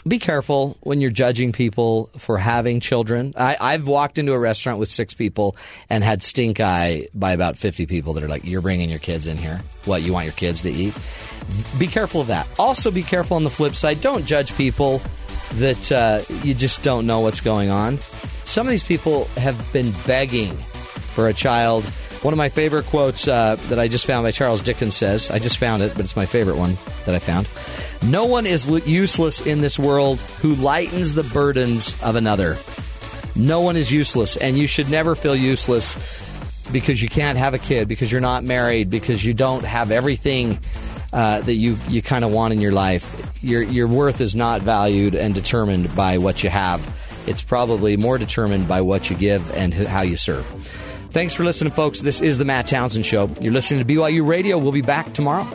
be careful when you're judging people for having children. I, I've walked into a restaurant with six people and had stink eye by about 50 people that are like, You're bringing your kids in here. What, you want your kids to eat? Be careful of that. Also, be careful on the flip side. Don't judge people that uh, you just don't know what's going on. Some of these people have been begging for a child. One of my favorite quotes uh, that I just found by Charles Dickens says, I just found it, but it's my favorite one that I found. No one is useless in this world who lightens the burdens of another. No one is useless, and you should never feel useless because you can't have a kid, because you're not married, because you don't have everything uh, that you, you kind of want in your life. Your, your worth is not valued and determined by what you have. It's probably more determined by what you give and how you serve. Thanks for listening, folks. This is the Matt Townsend Show. You're listening to BYU Radio. We'll be back tomorrow.